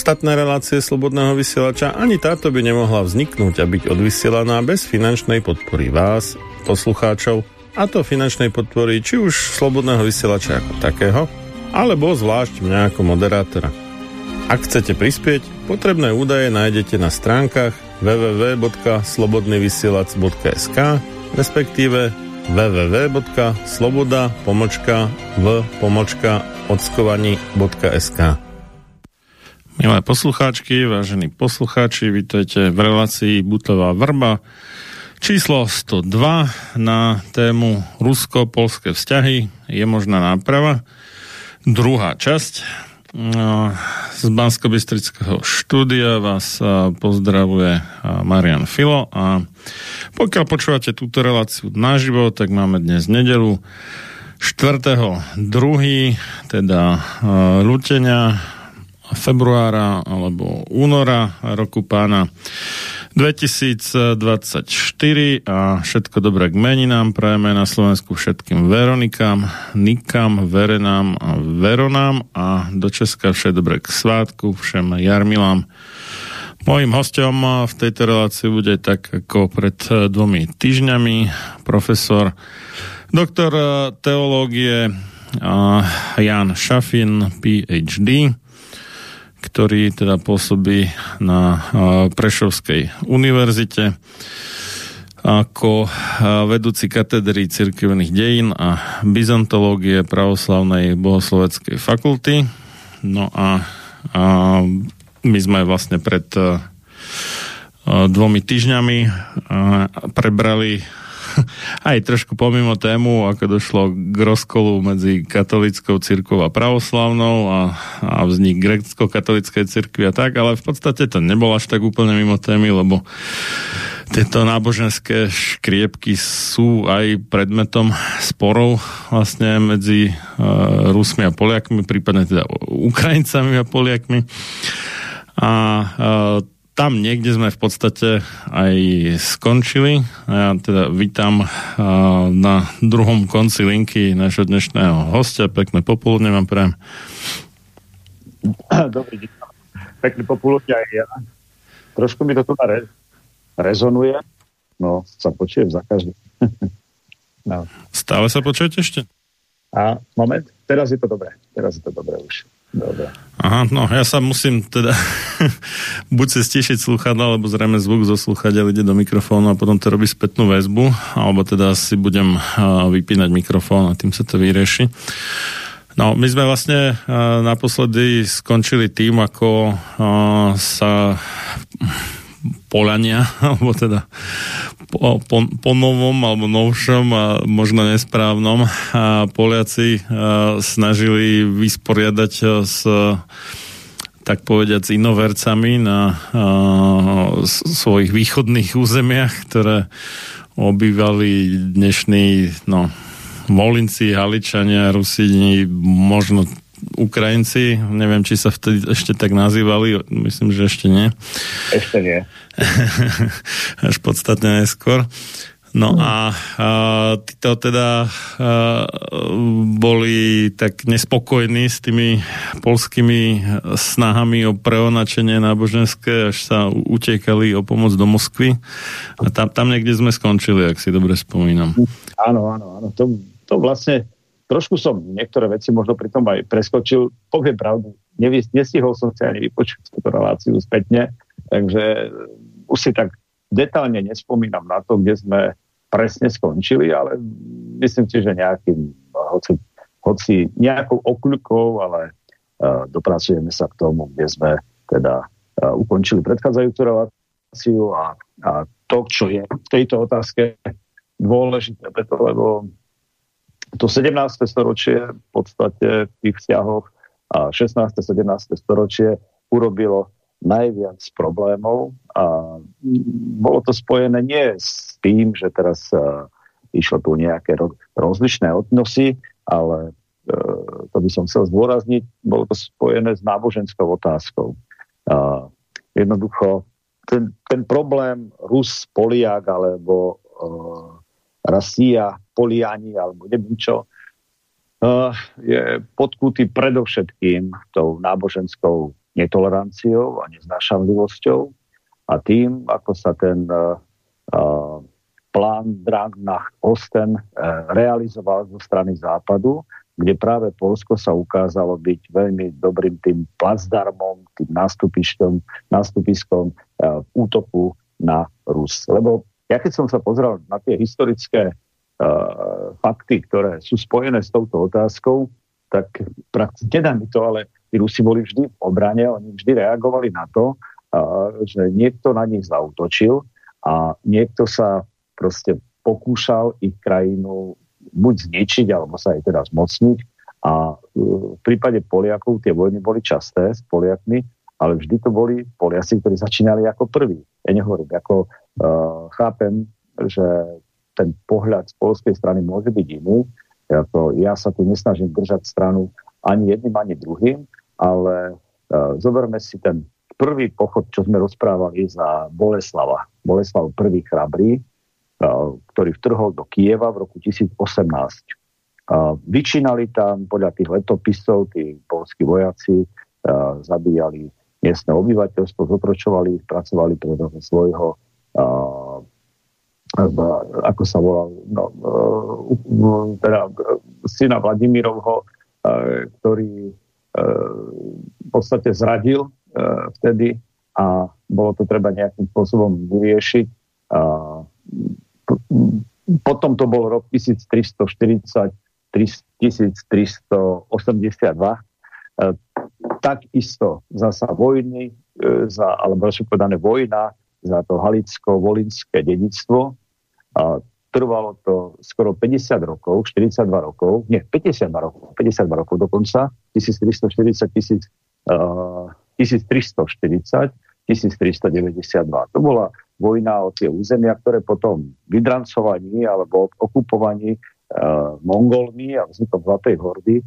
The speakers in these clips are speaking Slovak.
ostatné relácie Slobodného vysielača, ani táto by nemohla vzniknúť a byť odvysielaná bez finančnej podpory vás, poslucháčov, a to finančnej podpory či už Slobodného vysielača ako takého, alebo zvlášť mňa ako moderátora. Ak chcete prispieť, potrebné údaje nájdete na stránkach www.slobodnyvysielac.sk respektíve www.sloboda pomočka v pomočka ockovaní.sk Milé poslucháčky, vážení poslucháči, vítajte v relácii Butová vrba číslo 102 na tému Rusko-Polské vzťahy. Je možná náprava. Druhá časť. No, z bansko štúdia vás pozdravuje Marian Filo a pokiaľ počúvate túto reláciu naživo, tak máme dnes nedelu 4.2. teda lutenia februára alebo února roku pána 2024 a všetko dobré k meninám prajeme na Slovensku všetkým Veronikám, Nikám, Verenám a Veronám a do Česka všetko dobré k svátku, všem Jarmilám. Mojím hostom v tejto relácii bude tak ako pred dvomi týždňami profesor doktor teológie Jan Šafin, PhD ktorý teda pôsobí na Prešovskej univerzite ako vedúci katedry cirkevných dejín a byzantológie pravoslavnej bohosloveckej fakulty. No a, a my sme vlastne pred dvomi týždňami prebrali aj trošku pomimo tému, ako došlo k rozkolu medzi katolickou cirkvou a pravoslavnou a, a vznik grecko-katolickej cirkvi a tak, ale v podstate to nebolo až tak úplne mimo témy, lebo tieto náboženské škriepky sú aj predmetom sporov vlastne medzi uh, Rusmi a Poliakmi, prípadne teda Ukrajincami a Poliakmi. A uh, tam niekde sme v podstate aj skončili. Ja teda vítam na druhom konci linky našho dnešného hostia. Pekné popoludne vám prajem. Dobrý deň. Pekné popoludne aj ja. Trošku mi to tu re- rezonuje. No, sa počujem za každý. no. Stále sa počujete ešte? A moment, teraz je to dobré. Teraz je to dobré už. Dobre. Aha, no ja sa musím teda buď sa stišiť sluchadla, alebo zrejme zvuk zo sluchadiel ide do mikrofónu a potom to robí spätnú väzbu, alebo teda si budem vypínať mikrofón a tým sa to vyrieši. No, my sme vlastne naposledy skončili tým, ako sa Polania, alebo teda po, po, po novom alebo novšom a možno nesprávnom. A Poliaci a, snažili vysporiadať s tak povediať s inovercami na a, svojich východných územiach, ktoré obývali dnešní no, Molinci, Haličania, Rusini, možno Ukrajinci, neviem, či sa vtedy ešte tak nazývali, myslím, že ešte nie. Ešte nie. Až podstatne neskôr. No a, a títo teda a, boli tak nespokojní s tými polskými snahami o preonačenie náboženské, až sa utekali o pomoc do Moskvy. A tam, tam niekde sme skončili, ak si dobre spomínam. Áno, áno, áno. To, to vlastne trošku som niektoré veci možno pri tom aj preskočil. Poviem pravdu, nestihol som si ani vypočuť túto reláciu spätne, takže už si tak detálne nespomínam na to, kde sme presne skončili, ale myslím si, že nejakým, hoci, hoci nejakou okľukou, ale uh, dopracujeme sa k tomu, kde sme teda uh, ukončili predchádzajúcu reláciu a, a to, čo je v tejto otázke dôležité, preto lebo to 17. storočie v podstate v tých vzťahoch a 16. 17. storočie urobilo najviac problémov a bolo to spojené nie s tým, že teraz uh, išlo tu nejaké rozlišné odnosy, ale uh, to by som chcel zdôrazniť, bolo to spojené s náboženskou otázkou. Uh, jednoducho ten, ten problém Rus, Poliak alebo uh, Rasia, Poliani alebo neviem čo, uh, je podkutý predovšetkým tou náboženskou netoleranciou a neznášanlivosťou a tým, ako sa ten uh, plán Drang nach Osten realizoval zo strany západu, kde práve Polsko sa ukázalo byť veľmi dobrým tým placdarmom, tým nástupištom, nástupiskom uh, útoku na Rus. Lebo ja keď som sa pozrel na tie historické fakty, ktoré sú spojené s touto otázkou, tak nedá mi to, ale tí Rusi boli vždy v obrane, oni vždy reagovali na to, že niekto na nich zautočil a niekto sa proste pokúšal ich krajinu buď zničiť, alebo sa aj teda zmocniť. A uh, v prípade Poliakov tie vojny boli časté s Poliakmi, ale vždy to boli Poliaci, ktorí začínali ako prví. Ja nehovorím, ako uh, chápem, že ten pohľad z polskej strany môže byť iný. Ja, to, ja sa tu nesnažím držať stranu ani jedným, ani druhým, ale uh, zoberme si ten prvý pochod, čo sme rozprávali za Boleslava. Boleslav prvý chrabrý, uh, ktorý vtrhol do Kieva v roku 1018. Uh, vyčínali tam podľa tých letopisov, tí polskí vojaci uh, zabíjali miestne obyvateľstvo, zotročovali ich, pracovali pre svojho uh, ako sa volal, no, uh, teda syna Vladimirovho, uh, ktorý v podstate zradil vtedy a bolo to treba nejakým spôsobom vyriešiť. Potom to bol rok 1340, 1382 takisto zasa vojny, e, za, alebo sú povedané vojna za to halicko-volinské dedictvo. A trvalo to skoro 50 rokov, 42 rokov, nie, 52 rokov, 52 rokov dokonca, 1340, 1000, uh, 1340, 1392. To bola vojna o tie územia, ktoré potom vydrancovaní alebo okupovaní uh, Mongolmi a vznikom Zlatej hordy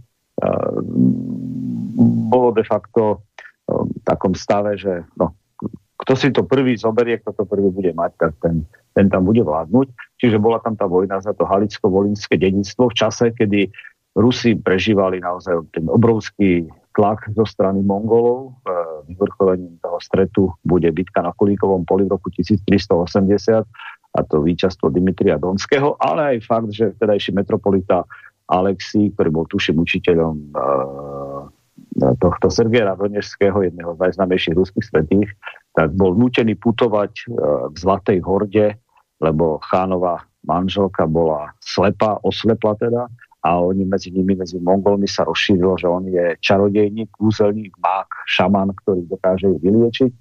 bolo de facto v takom stave, že no, kto si to prvý zoberie, kto to prvý bude mať, tak ten, ten tam bude vládnuť. Čiže bola tam tá vojna za to halicko-volinské dedictvo v čase, kedy Rusi prežívali naozaj ten obrovský tlak zo strany Mongolov. Vyvrcholením toho stretu bude bitka na Kulíkovom poli v roku 1380 a to víťazstvo Dimitria Donského, ale aj fakt, že vtedajší metropolita Alexi, ktorý bol tuším učiteľom uh, tohto Sergeja Ronežského, jedného z najznámejších ruských svetých, tak bol nutený putovať uh, k Zlatej horde, lebo chánova manželka bola slepá, oslepla teda, a oni medzi nimi, medzi Mongolmi sa rozšírilo, že on je čarodejník, kúzelník, mák, šaman, ktorý dokáže ju vyliečiť.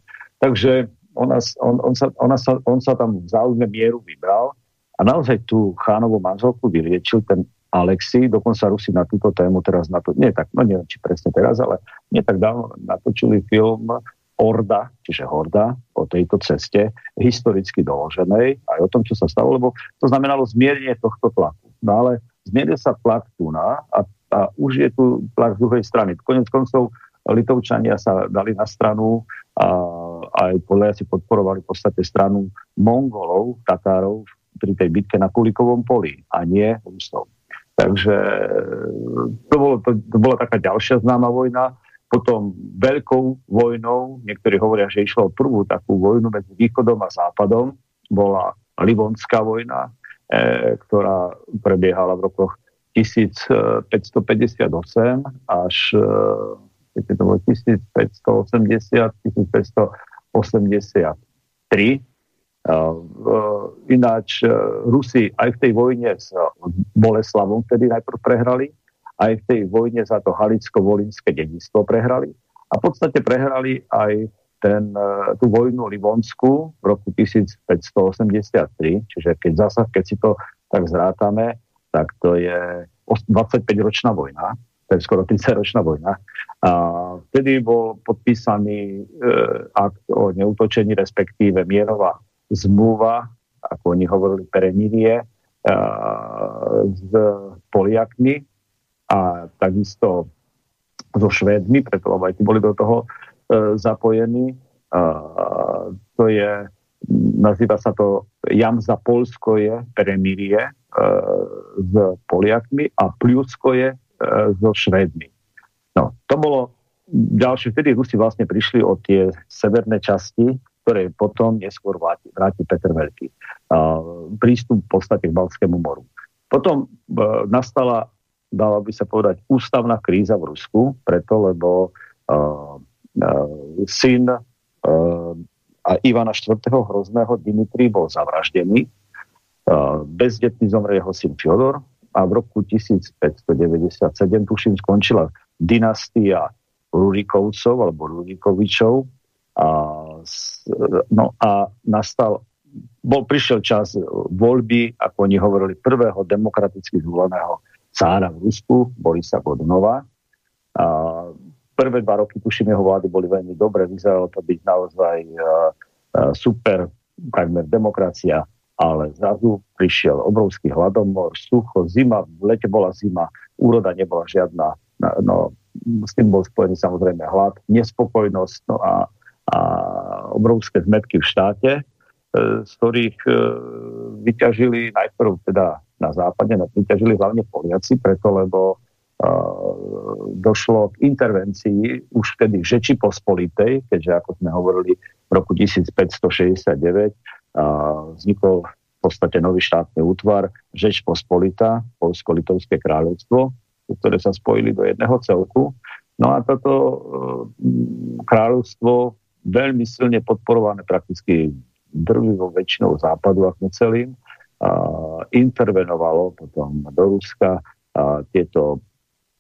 Takže ona, on, on, sa, ona sa, on sa tam v záujme mieru vybral a naozaj tú chánovú manželku vyliečil. Ten Alexi, dokonca Rusi na túto tému teraz na to, nie tak, no neviem, či presne teraz, ale nie tak dávno natočili film Orda, čiže Horda, o tejto ceste, historicky doloženej, aj o tom, čo sa stalo, lebo to znamenalo zmiernenie tohto tlaku. No ale zmieril sa tlak tu na a, a už je tu tlak z druhej strany. Konec koncov Litovčania sa dali na stranu a aj Poliaci podporovali v podstate stranu Mongolov, Tatárov pri tej bitke na Kulikovom poli a nie Rusov. Takže to, bolo, to, to bola taká ďalšia známa vojna. Potom veľkou vojnou, niektorí hovoria, že išlo o prvú takú vojnu medzi východom a západom, bola Livonská vojna, e, ktorá prebiehala v rokoch 1558 až e, to bolo 1580, 1583 Ináč e, Rusi aj v tej vojne s Boleslavom vtedy najprv prehrali, aj v tej vojne za to Halicko-Volinské dedictvo prehrali a v podstate prehrali aj ten, tú vojnu Livonsku v roku 1583, čiže keď, zasa, keď si to tak zrátame, tak to je 25-ročná vojna, to je skoro 30-ročná vojna. A vtedy bol podpísaný e, akt o neutočení, respektíve mierová zmluva, ako oni hovorili, peremirie s Poliakmi a takisto so Švédmi, preto lebo aj tí boli do toho e, zapojení. To je, nazýva sa to Jam za Polsko je peremirie e, s Poliakmi a Pľusko je so Švédmi. No, to bolo ďalšie, vtedy Rusi vlastne prišli o tie severné časti, ktoré potom neskôr vráti, vráti Peter Veľký. Prístup v podstate k Balskému moru. Potom uh, nastala, dalo by sa povedať, ústavná kríza v Rusku, preto lebo uh, uh, syn uh, a Ivana IV. Hrozného Dimitri bol zavraždený. Uh, bezdetný zomrel jeho syn Fyodor a v roku 1597, tuším, skončila dynastia Rurikovcov alebo Rurikovičov. A, no a nastal, bol, prišiel čas voľby, ako oni hovorili, prvého demokraticky zvoleného cára v Rusku, Borisa Godunova. A prvé dva roky, tuším, jeho vlády boli veľmi dobré, vyzeralo to byť naozaj uh, uh, super, takmer demokracia, ale zrazu prišiel obrovský hladomor, sucho, zima, v lete bola zima, úroda nebola žiadna, no, s tým bol spojený samozrejme hlad, nespokojnosť no a, a obrovské zmetky v štáte, e, z ktorých e, vyťažili najprv teda na západe, no, vyťažili hlavne Poliaci, preto lebo e, došlo k intervencii už vtedy Žeči Pospolitej, keďže ako sme hovorili v roku 1569 vznikol v podstate nový štátny útvar Žeč Pospolita, Polsko-Litovské kráľovstvo, ktoré sa spojili do jedného celku. No a toto kráľovstvo veľmi silne podporované prakticky drvivou väčšinou západu, ako celým, a intervenovalo potom do Ruska a tieto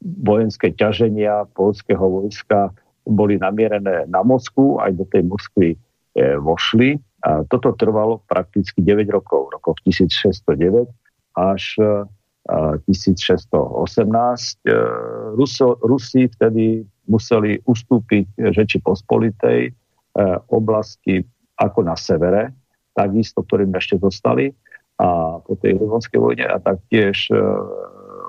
vojenské ťaženia polského vojska boli namierené na Moskvu, aj do tej Moskvy e, vošli. A toto trvalo prakticky 9 rokov, rokov 1609 až 1618. E, Ruso, Rusi vtedy museli ustúpiť Žeči Pospolitej e, oblasti ako na severe, takisto, ktorým ešte zostali a po tej Livonskej vojne a taktiež e,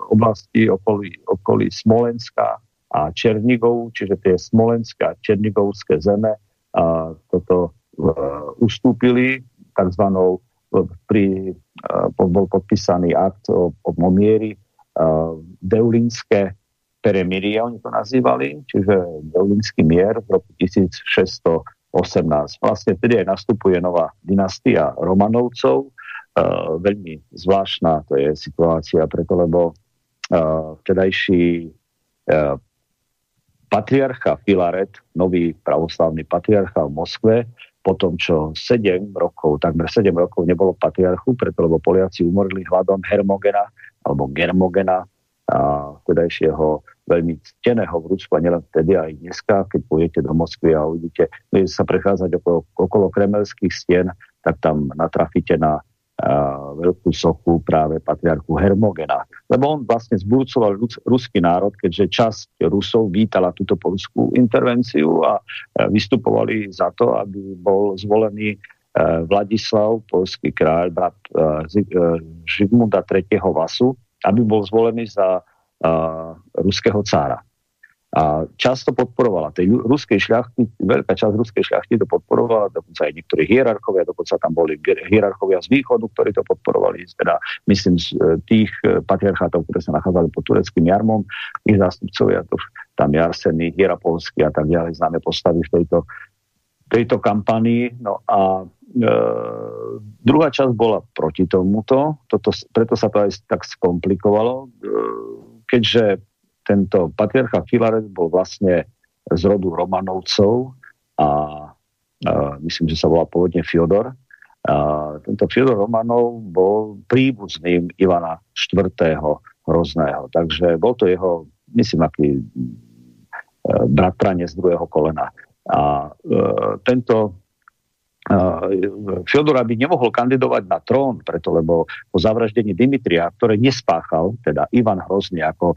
oblasti okolí, okolí Smolenska a Černigov, čiže tie Smolenské a Černigovské zeme a toto ustúpili takzvanou pri, bol podpísaný akt o, o miery Deulínske peremirie, oni to nazývali, čiže Deulínsky mier v roku 1618. Vlastne vtedy aj nastupuje nová dynastia Romanovcov. Uh, veľmi zvláštna to je situácia, preto lebo uh, vtedajší uh, patriarcha Filaret, nový pravoslavný patriarcha v Moskve, po tom, čo 7 rokov, takmer 7 rokov nebolo patriarchu, preto lebo Poliaci umorili hľadom Hermogena alebo Germogena, a vtedajšieho veľmi cteného v Rusku a nielen vtedy, aj dneska, keď pôjdete do Moskvy a uvidíte, keď sa prechádzať okolo, okolo kremelských stien, tak tam natrafíte na veľkú sochu práve patriarchu Hermogena. Lebo on vlastne zburcoval ruský národ, keďže časť Rusov vítala túto polskú intervenciu a vystupovali za to, aby bol zvolený Vladislav, polský kráľ, brat Žigmunda III. Vasu, aby bol zvolený za ruského cára. A často podporovala. Tej ruskej šľachty, veľká časť ruskej šľachty to podporovala, dokonca aj niektorí hierarchovia, dokonca tam boli hierarchovia z východu, ktorí to podporovali, teda myslím z e, tých e, patriarchátov, ktoré sa nachádzali pod tureckým jarmom, ich zástupcovia, to, tam Jarseny, Hierapolsky a tak ďalej, známe postavy v tejto, tejto kampanii. No a e, druhá časť bola proti tomuto, toto, preto sa to aj tak skomplikovalo, e, keďže tento patriarcha Filaret bol vlastne z rodu Romanovcov a, a myslím, že sa volá pôvodne Fyodor. A tento Fyodor Romanov bol príbuzným Ivana IV. Hrozného. Takže bol to jeho, myslím, aký e, bratranie z druhého kolena. A e, tento Fyodor by nemohol kandidovať na trón, preto lebo po zavraždení Dimitria, ktoré nespáchal, teda Ivan Hrozný, ako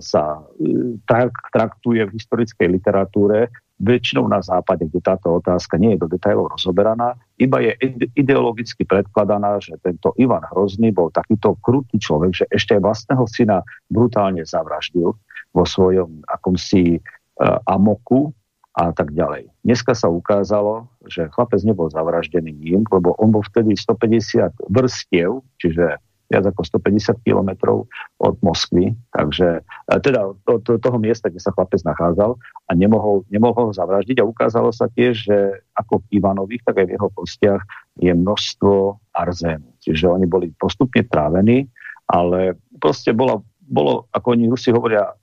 sa uh, traktuje v historickej literatúre, väčšinou na západe, kde táto otázka nie je do detajlov rozoberaná, iba je ideologicky predkladaná, že tento Ivan Hrozný bol takýto krutý človek, že ešte aj vlastného syna brutálne zavraždil vo svojom akomsi uh, amoku, a tak ďalej. Dneska sa ukázalo, že chlapec nebol zavraždený ním, lebo on bol vtedy 150 vrstiev, čiže viac ako 150 kilometrov od Moskvy, takže teda od toho miesta, kde sa chlapec nachádzal a nemohol, nemohol ho zavraždiť a ukázalo sa tiež, že ako v Ivanových, tak aj v jeho kostiach je množstvo arzénu. Čiže oni boli postupne trávení, ale proste bola, bolo, ako oni Rusi hovoria, e,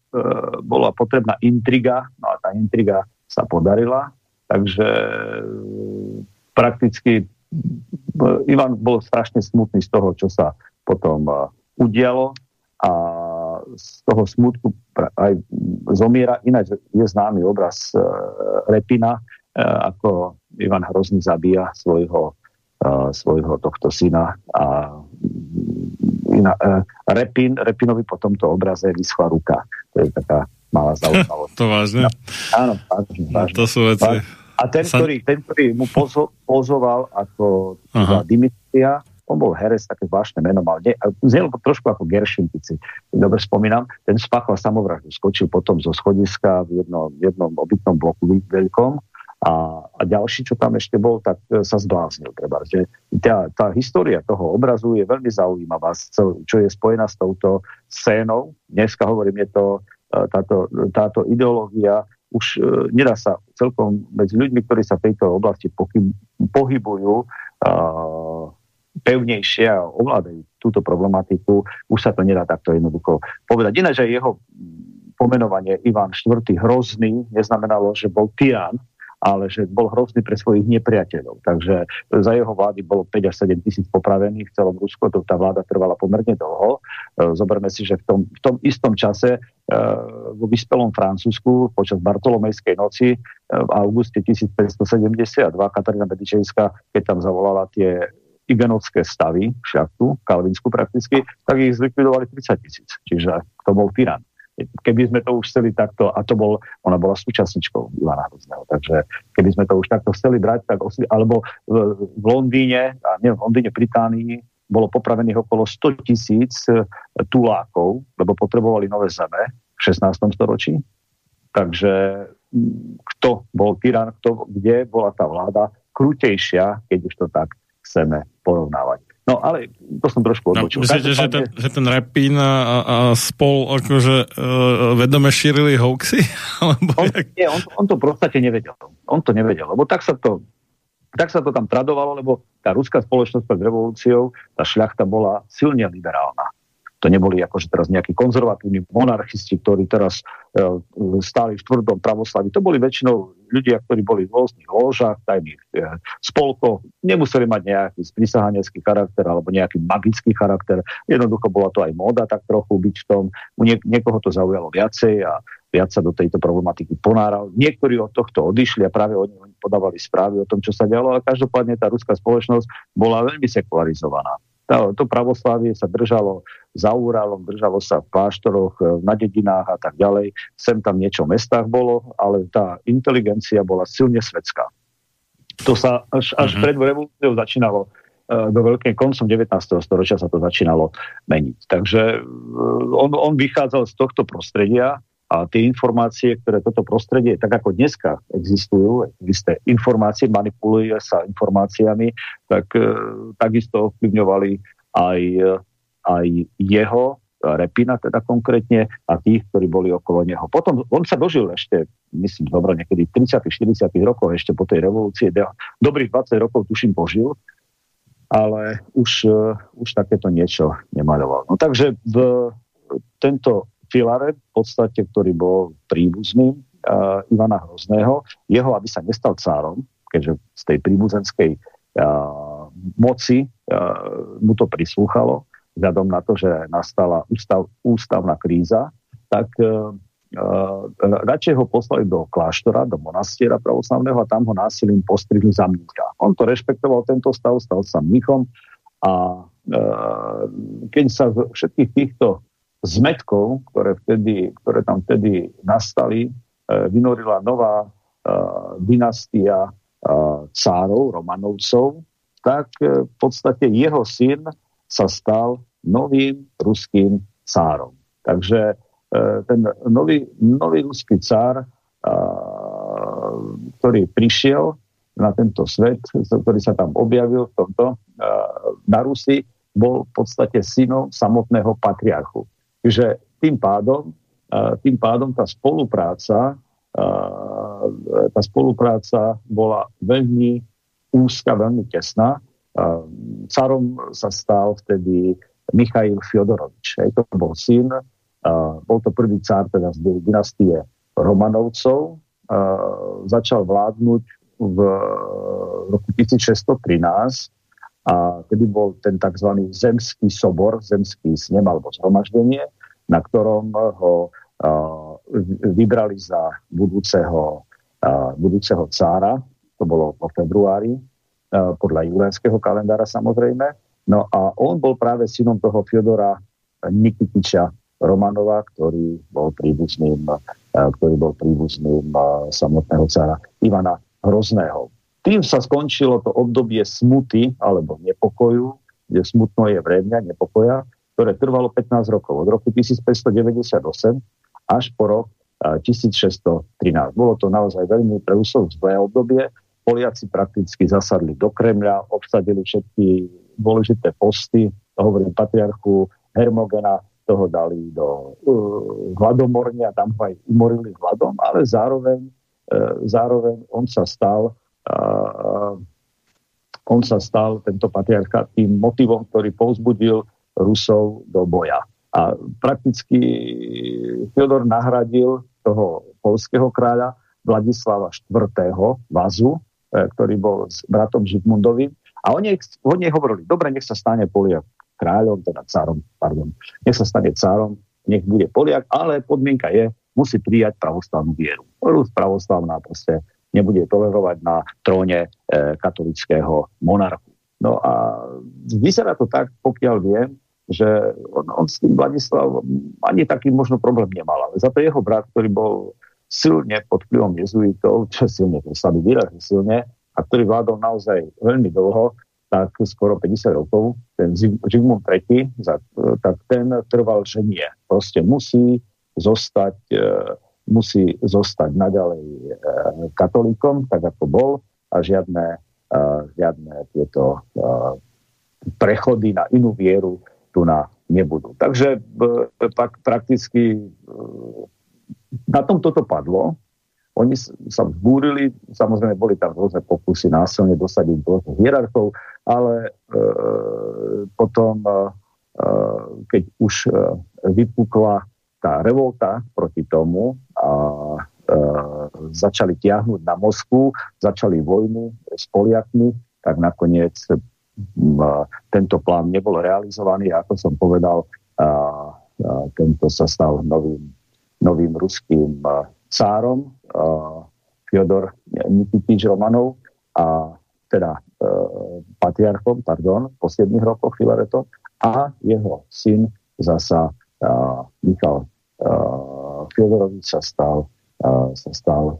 bola potrebná intriga, no a tá intriga sa podarila, takže prakticky Ivan bol strašne smutný z toho, čo sa potom udialo a z toho smutku aj zomiera. Ináč je známy obraz uh, Repina, uh, ako Ivan Hrozný zabíja svojho, svojho tohto syna a iná, Repin, Repinovi po tomto obraze vyschla ruka. To je taká malá zaujímavosť. to vážne? Áno, vážne, vážne. To sú veci. A ten, sa... ktorý, ten, ktorý mu pozo, pozoval ako Dimitria, on bol herec, také zvláštne meno mal. Ne, znel trošku ako si dobre spomínam. Ten spáchal samovraždu, skočil potom zo schodiska v jednom, jednom obytnom bloku veľkom a, a ďalší, čo tam ešte bol, tak e, sa zbláznil. Treba, že tá, tá história toho obrazu je veľmi zaujímavá, čo je spojená s touto scénou. Dneska hovorím, je to táto, táto ideológia už e, nedá sa celkom medzi ľuďmi, ktorí sa v tejto oblasti pohybujú e, pevnejšie a ovládajú túto problematiku, už sa to nedá takto jednoducho povedať. Ináč aj jeho pomenovanie Ivan IV. hrozný neznamenalo, že bol tyran, ale že bol hrozný pre svojich nepriateľov. Takže za jeho vlády bolo 5 až 7 tisíc popravených v celom Rusku, to tá vláda trvala pomerne dlho. E, zoberme si, že v tom, v tom istom čase e, vo vyspelom Francúzsku počas Bartolomejskej noci e, v auguste 1572 Katarína Medičejská, keď tam zavolala tie igenotské stavy, šachtu, kalvinsku prakticky, tak ich zlikvidovali 30 tisíc. Čiže to bol tyran keby sme to už chceli takto, a to bol, ona bola súčasničkou Ivana Hrozného, takže keby sme to už takto chceli brať, tak osli, alebo v, v Londýne, a nie v Londýne, Británii, bolo popravených okolo 100 tisíc e, tulákov, lebo potrebovali nové zeme v 16. storočí. Takže kto bol tyran, kto, kde bola tá vláda krutejšia, keď už to tak chceme porovnávať. No ale to som trošku no, odbočil. No, myslíte, že ten, že ten Repín a, a spol akože uh, vedome šírili hoaxy? Alebo on, jak... nie, on, on to v podstate nevedel. On to nevedel, lebo tak sa to, tak sa to tam tradovalo, lebo tá ruská spoločnosť pred revolúciou, tá šľachta bola silne liberálna. To neboli akože teraz nejakí konzervatívni monarchisti, ktorí teraz e, stáli v tvrdom pravoslavi. To boli väčšinou ľudia, ktorí boli v rôznych ložách, tajných e, spolkoch, nemuseli mať nejaký sprisahanecký charakter alebo nejaký magický charakter. Jednoducho bola to aj móda tak trochu byť v tom. Nie, niekoho to zaujalo viacej a viac sa do tejto problematiky ponáral. Niektorí od tohto odišli a práve oni, oni podávali správy o tom, čo sa dialo, ale každopádne tá ruská spoločnosť bola veľmi sekularizovaná. To, to pravoslávie sa držalo za Úralom, držalo sa v kláštoroch, e, na dedinách a tak ďalej. Sem tam niečo v mestách bolo, ale tá inteligencia bola silne svetská. To sa až, až mm-hmm. pred revolúciou začínalo e, do veľkej koncom 19. storočia sa to začínalo meniť. Takže e, on, on vychádzal z tohto prostredia a tie informácie, ktoré toto prostredie, tak ako dneska existujú, isté informácie, manipuluje sa informáciami, tak e, takisto ovplyvňovali aj, aj jeho, Repina teda konkrétne, a tých, ktorí boli okolo neho. Potom on sa dožil ešte, myslím, dobro, niekedy v 30 40 rokoch, ešte po tej revolúcii, dobrých 20 rokov tuším požil, ale už, e, už takéto niečo nemaľoval. No takže v, tento Filaret, v podstate, ktorý bol príbuzným uh, Ivana Hrozného, jeho, aby sa nestal cárom, keďže z tej príbuzenskej uh, moci uh, mu to prislúchalo, vzhľadom na to, že nastala ústav, ústavná kríza, tak uh, uh, radšej ho poslali do kláštora, do monastiera pravoslavného a tam ho násilím postrihli za mnícha. On to rešpektoval, tento stav, stal sa mnichom a keď sa všetkých týchto zmetkov, ktoré, vtedy, ktoré tam vtedy nastali, e, vynorila nová e, dynastia e, cárov, Romanovcov, tak v podstate jeho syn sa stal novým ruským cárom. Takže ten nový, nový ruský cár, ktorý prišiel na tento svet, ktorý sa tam objavil v tomto, na Rusi, bol v podstate synom samotného patriarchu. Čiže tým pádom, tým pádom tá spolupráca tá spolupráca bola veľmi úzka, veľmi tesná. Carom sa stal vtedy Michail Fyodorovič. To bol syn, bol to prvý cár teda z dynastie Romanovcov. Začal vládnuť v roku 1613 a tedy bol ten tzv. zemský sobor, zemský snem alebo zhromaždenie, na ktorom ho vybrali za budúceho, budúceho cára, to bolo po februári, podľa julenského kalendára samozrejme. No a on bol práve synom toho Fyodora Nikitiča Romanova, ktorý bol príbuzným, ktorý bol príbuzným samotného cára Ivana Hrozného. Tým sa skončilo to obdobie smuty alebo nepokoju, kde smutno je vremňa, nepokoja, ktoré trvalo 15 rokov. Od roku 1598 až po rok 1613. Bolo to naozaj veľmi preúsov zlé obdobie. Poliaci prakticky zasadli do Kremľa, obsadili všetky dôležité posty, hovorím patriarchu Hermogena, toho dali do uh, hladomornia, tam ho aj umorili hladom, ale zároveň, uh, zároveň on sa stal on sa stal, tento patriarcha, tým motivom, ktorý povzbudil Rusov do boja. A prakticky Fyodor nahradil toho polského kráľa Vladislava IV. Vazu, e, ktorý bol s bratom Žitmundovým. A oni, oni hovorili, dobre, nech sa stane Poliak kráľom, teda cárom, pardon, nech sa stane cárom, nech bude Poliak, ale podmienka je, musí prijať pravoslavnú vieru. Rus pravoslavná proste nebude tolerovať na tróne e, katolického monarchu. No a vyzerá to tak, pokiaľ viem, že on, on s tým Vladislav ani taký možno problém nemal, ale za to jeho brat, ktorý bol silne pod vplyvom jezuitov, čo silne, to sa výrazne silne, a ktorý vládol naozaj veľmi dlho, tak skoro 50 rokov, ten Zigmund III, tak ten trval, že nie. Proste musí zostať e, musí zostať naďalej e, katolíkom, tak ako bol, a žiadne, e, žiadne tieto e, prechody na inú vieru tu na nebudú. Takže pak prakticky na tom toto padlo. Oni sa vzbúrili, samozrejme boli tam rôzne pokusy násilne dosadiť rôznych hierarchov, ale e, potom, e, keď už e, vypukla tá revolta proti tomu a e, začali tiahnuť na Moskvu, začali vojnu s Poliakmi, tak nakoniec e, tento plán nebol realizovaný ako som povedal, a, a, tento sa stal novým, novým ruským a, cárom a, Fyodor Nikitič Romanov a teda e, patriarchom, pardon, v posledných rokoch Filareto a jeho syn zasa Michal Fyodorovič sa stal, sa stal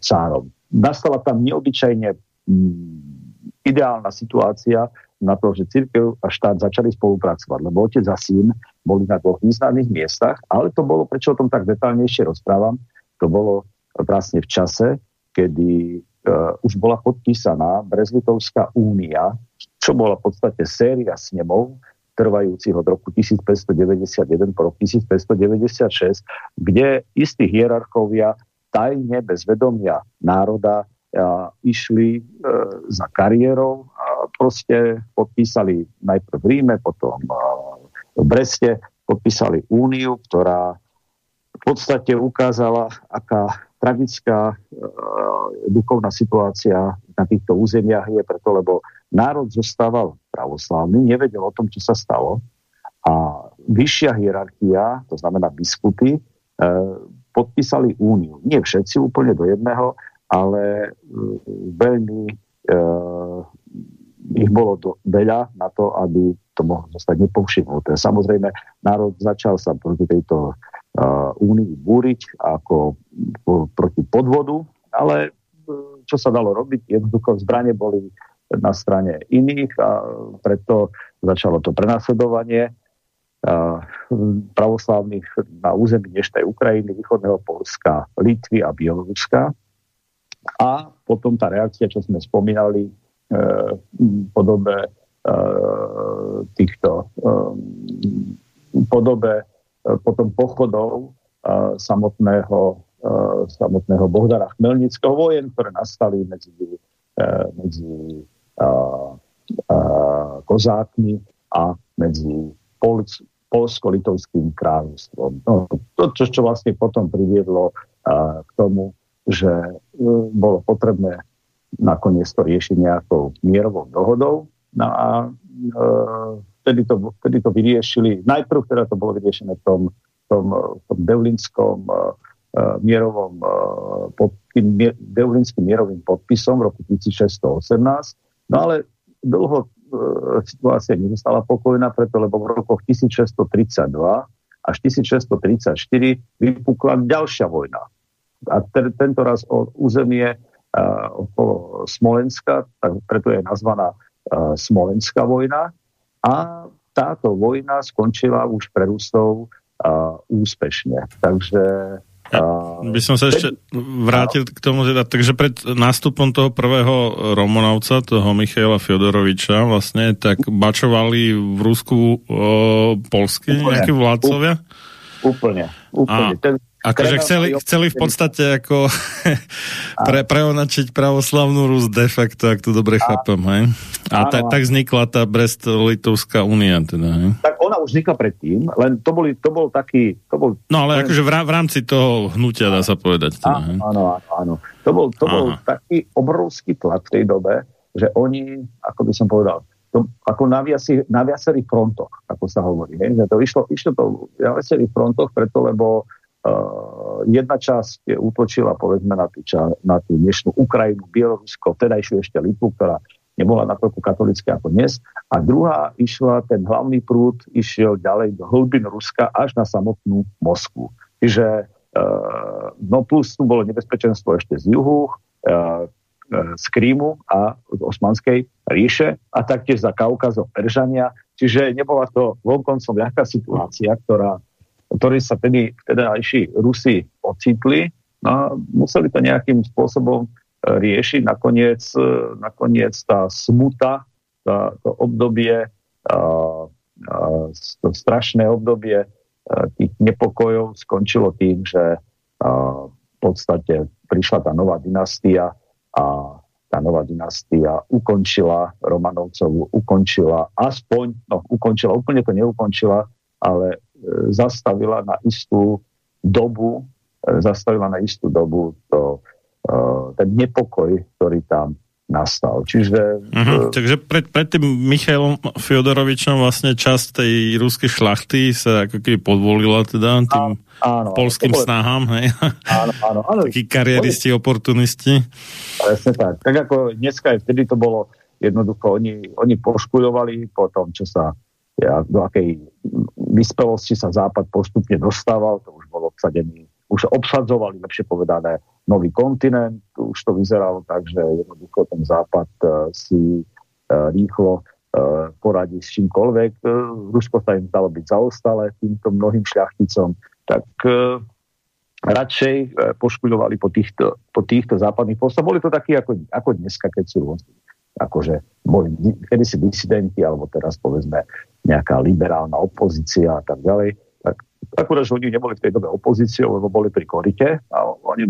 cárom. Nastala tam neobyčajne mm, ideálna situácia na to, že církev a štát začali spolupracovať, lebo otec a syn boli na dvoch významných miestach, ale to bolo, prečo o tom tak detálnejšie rozprávam, to bolo vlastne v čase, kedy uh, už bola podpísaná Brezlitovská únia, čo bola v podstate séria snemov, trvajúcich od roku 1591 po rok 1596, kde istí hierarchovia tajne bez vedomia národa a, išli e, za kariérou a proste podpísali najprv v Ríme, potom a, v Breste, podpísali úniu, ktorá v podstate ukázala, aká tragická e, duchovná situácia na týchto územiach je preto, lebo národ zostával pravoslávny, nevedel o tom, čo sa stalo a vyššia hierarchia, to znamená biskupy, e, podpísali úniu. Nie všetci úplne do jedného, ale e, veľmi e, ich bolo do, veľa na to, aby to mohlo zostať nepovšimnuté. Samozrejme, národ začal sa proti tejto uh, únii búriť ako proti podvodu, ale čo sa dalo robiť? Jednoducho zbranie boli na strane iných a preto začalo to prenasledovanie pravoslávnych na území dnešnej Ukrajiny, východného Polska, Litvy a Bieloruska. A potom tá reakcia, čo sme spomínali, e, v podobe e, týchto podobe potom pochodov samotného, samotného Bohdara Chmelnického vojen, ktoré nastali medzi, medzi kozákmi a medzi Polc, Polsko-Litovským kráľovstvom. No, to, čo, čo vlastne potom priviedlo a, k tomu, že e, bolo potrebné nakoniec to riešiť nejakou mierovou dohodou. No a e, vtedy, to, vtedy to vyriešili, najprv teda to bolo vyriešené v tom, tom, tom Devlinskom e, e, mierovom, e, pod, tým mier, Devlinským mierovým podpisom v roku 1618. No ale dlho E, situácia nezostala pokojná, preto lebo v rokoch 1632 až 1634 vypukla ďalšia vojna. A te, tento raz o územie uh, okolo Smolenska, tak preto je nazvaná uh, Smolenská vojna. A táto vojna skončila už pre Rusov uh, úspešne. Takže ja by som sa ešte vrátil k tomu, teda, takže pred nástupom toho prvého Romanovca, toho Michaela Fiodoroviča, vlastne, tak bačovali v Rusku o, polsky nejakí vládcovia? Úplne, úplne. A, Ten, Akože chceli, chceli v podstate ako pre, preonačiť pravoslavnú Rus de facto, ak to dobre chápem, hej? A ta, tak vznikla tá Brest-Litovská únia, teda, hej? Tak ona už vznikla predtým, len to, boli, to bol taký... To bol, no ale akože v, v rámci toho hnutia dá sa povedať. Teda, hej? Áno, áno, áno. To bol, to bol taký obrovský tlak v tej dobe, že oni, ako by som povedal, to, ako na, na viacerých frontoch, ako sa hovorí. Hej? Že to išlo, išlo to na viacerých frontoch, preto lebo jedna časť útočila povedzme na tú, ča, na tú dnešnú Ukrajinu, Bielorusko, vtedajšiu ešte Litvu, ktorá nebola natoľko katolická ako dnes. A druhá išla, ten hlavný prúd išiel ďalej do hlbin Ruska až na samotnú Moskvu. Čiže uh, no plus tu bolo nebezpečenstvo ešte z juhu, uh, z Krímu a z Osmanskej ríše a taktiež za Kaukazom Peržania. Čiže nebola to vonkoncom ľahká situácia, ktorá ktorí sa tedy vtedajší Rusi ocitli no museli to nejakým spôsobom e, riešiť. Nakoniec, e, nakoniec tá smuta, tá, to obdobie, a, a, to strašné obdobie a, e, tých nepokojov skončilo tým, že a, v podstate prišla tá nová dynastia a tá nová dynastia ukončila Romanovcovú, ukončila aspoň, no ukončila, úplne to neukončila, ale zastavila na istú dobu, e, zastavila na istú dobu to, e, ten nepokoj, ktorý tam nastal. Čiže... Uh-huh. Takže pred, pred tým Michailom Fiodorovičom vlastne časť tej ruskej šlachty sa ako keby podvolila teda tým áno, polským áno, snahám, hej? Áno, áno, áno. Takí kariéristi, oportunisti. Presne tak. Tak ako dneska aj vtedy to bolo jednoducho, oni, oni poškuľovali po tom, čo sa do akej vyspelosti sa Západ postupne dostával, to už bol obsadený, už obsadzovali, lepšie povedané, nový kontinent, už to vyzeralo tak, že jednoducho ten Západ uh, si uh, rýchlo uh, poradí s čímkoľvek. Rusko sa im dalo byť zaostalé týmto mnohým šľachticom, tak radšej poškuľovali po týchto, po týchto západných postoch. Boli to takí ako, ako dneska, keď sú rôzne akože boli kedysi disidenti, alebo teraz povedzme nejaká liberálna opozícia a tak ďalej. Tak akurát, že oni neboli v tej dobe opozíciou, lebo boli pri korite a oni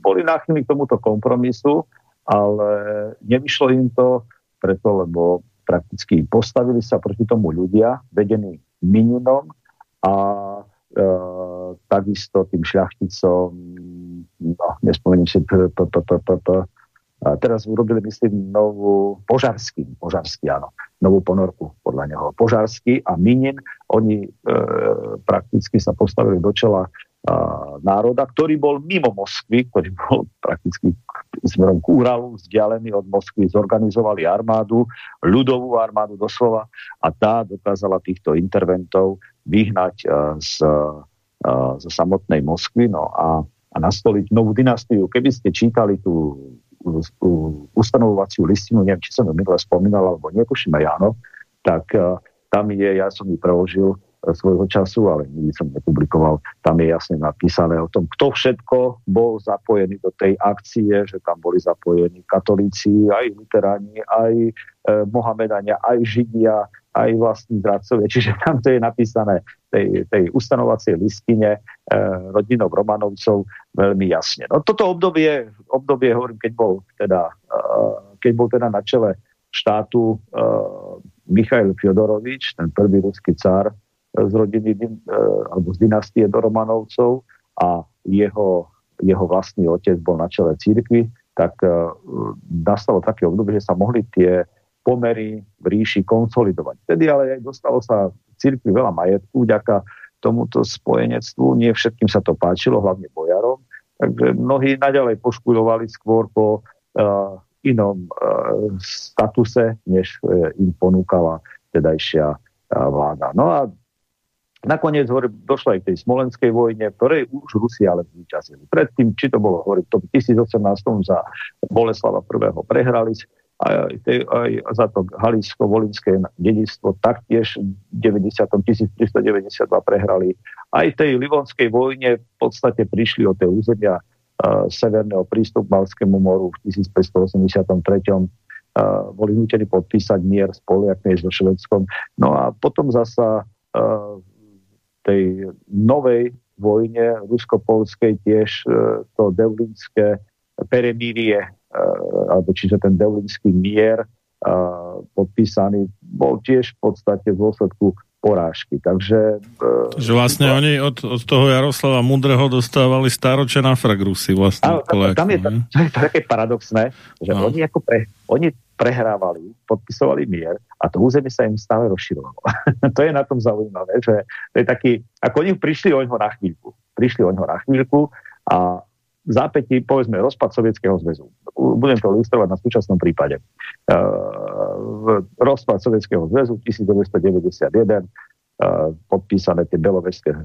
boli náchylní k tomuto kompromisu, ale nevyšlo im to preto, lebo prakticky postavili sa proti tomu ľudia, vedení Mininom a e, takisto tým šľachticom, no, nespomeniem si, p, p, p, p, p, a teraz urobili, myslím, novú požarský, požarský, áno, novú ponorku podľa neho. Požarský a Minin, oni e, prakticky sa postavili do čela e, národa, ktorý bol mimo Moskvy, ktorý bol prakticky smerom k Úralu, vzdialený od Moskvy, zorganizovali armádu, ľudovú armádu doslova a tá dokázala týchto interventov vyhnať e, z, e, z samotnej Moskvy no a, a nastoliť novú dynastiu. Keby ste čítali tú ustanovovaciu listinu, neviem, či som ju minule spomínal, alebo netuším aj áno, tak uh, tam je, ja som ju preložil uh, svojho času, ale nikdy som nepublikoval, tam je jasne napísané o tom, kto všetko bol zapojený do tej akcie, že tam boli zapojení katolíci, aj luteráni, aj e, Mohamedania, aj Židia, aj vlastní zradcovia, čiže tam to je napísané tej, tej ustanovacej listine e, rodinov Romanovcov veľmi jasne. No toto obdobie, obdobie hovorím, keď bol teda, e, keď bol teda na čele štátu e, Michail Fyodorovič, ten prvý ruský cár z rodiny e, alebo z dynastie do Romanovcov a jeho, jeho vlastný otec bol na čele církvy, tak e, nastalo také obdobie, že sa mohli tie pomery v ríši konsolidovať. Vtedy ale aj dostalo sa cirkvi veľa majetku vďaka tomuto spojenectvu. Nie všetkým sa to páčilo, hlavne bojarom. Takže mnohí naďalej poškudovali skôr po uh, inom uh, statuse, než uh, im ponúkala tedajšia uh, vláda. No a nakoniec hovorí, došlo aj k tej smolenskej vojne, ktorej už Rusi ale zvíťazili. Predtým, či to bolo hovorí, to 1018 za Boleslava I. prehrali, aj, aj za to Halisko-Volinské dedictvo taktiež v 90. 1392 prehrali. Aj tej Livonskej vojne v podstate prišli o tie územia uh, severného prístupu k Balskému moru v 1583. Uh, boli nutení podpísať mier s Poliakmi so Švedskom. No a potom zasa uh, tej novej vojne rusko-polskej tiež uh, to deulinské peremírie alebo čiže ten Deulinský mier eh, podpísaný, bol tiež v podstate v dôsledku porážky. Takže... Eh, že vlastne to... oni od, od toho Jaroslava Mudrého dostávali staroče na fragrusy vlastne. Ale, tam, tam je, to, to je také paradoxné, že no. oni, ako pre, oni prehrávali, podpisovali mier a to územie sa im stále rozširovalo. to je na tom zaujímavé, že to je taký, ako oni prišli o ňo na chvíľku. Prišli o ňo na chvíľku a v zápätí, povedzme, rozpad Sovietskeho zväzu. Budem to ilustrovať na súčasnom prípade. Uh, rozpad Sovietskeho zväzu 1991, uh, podpísané tie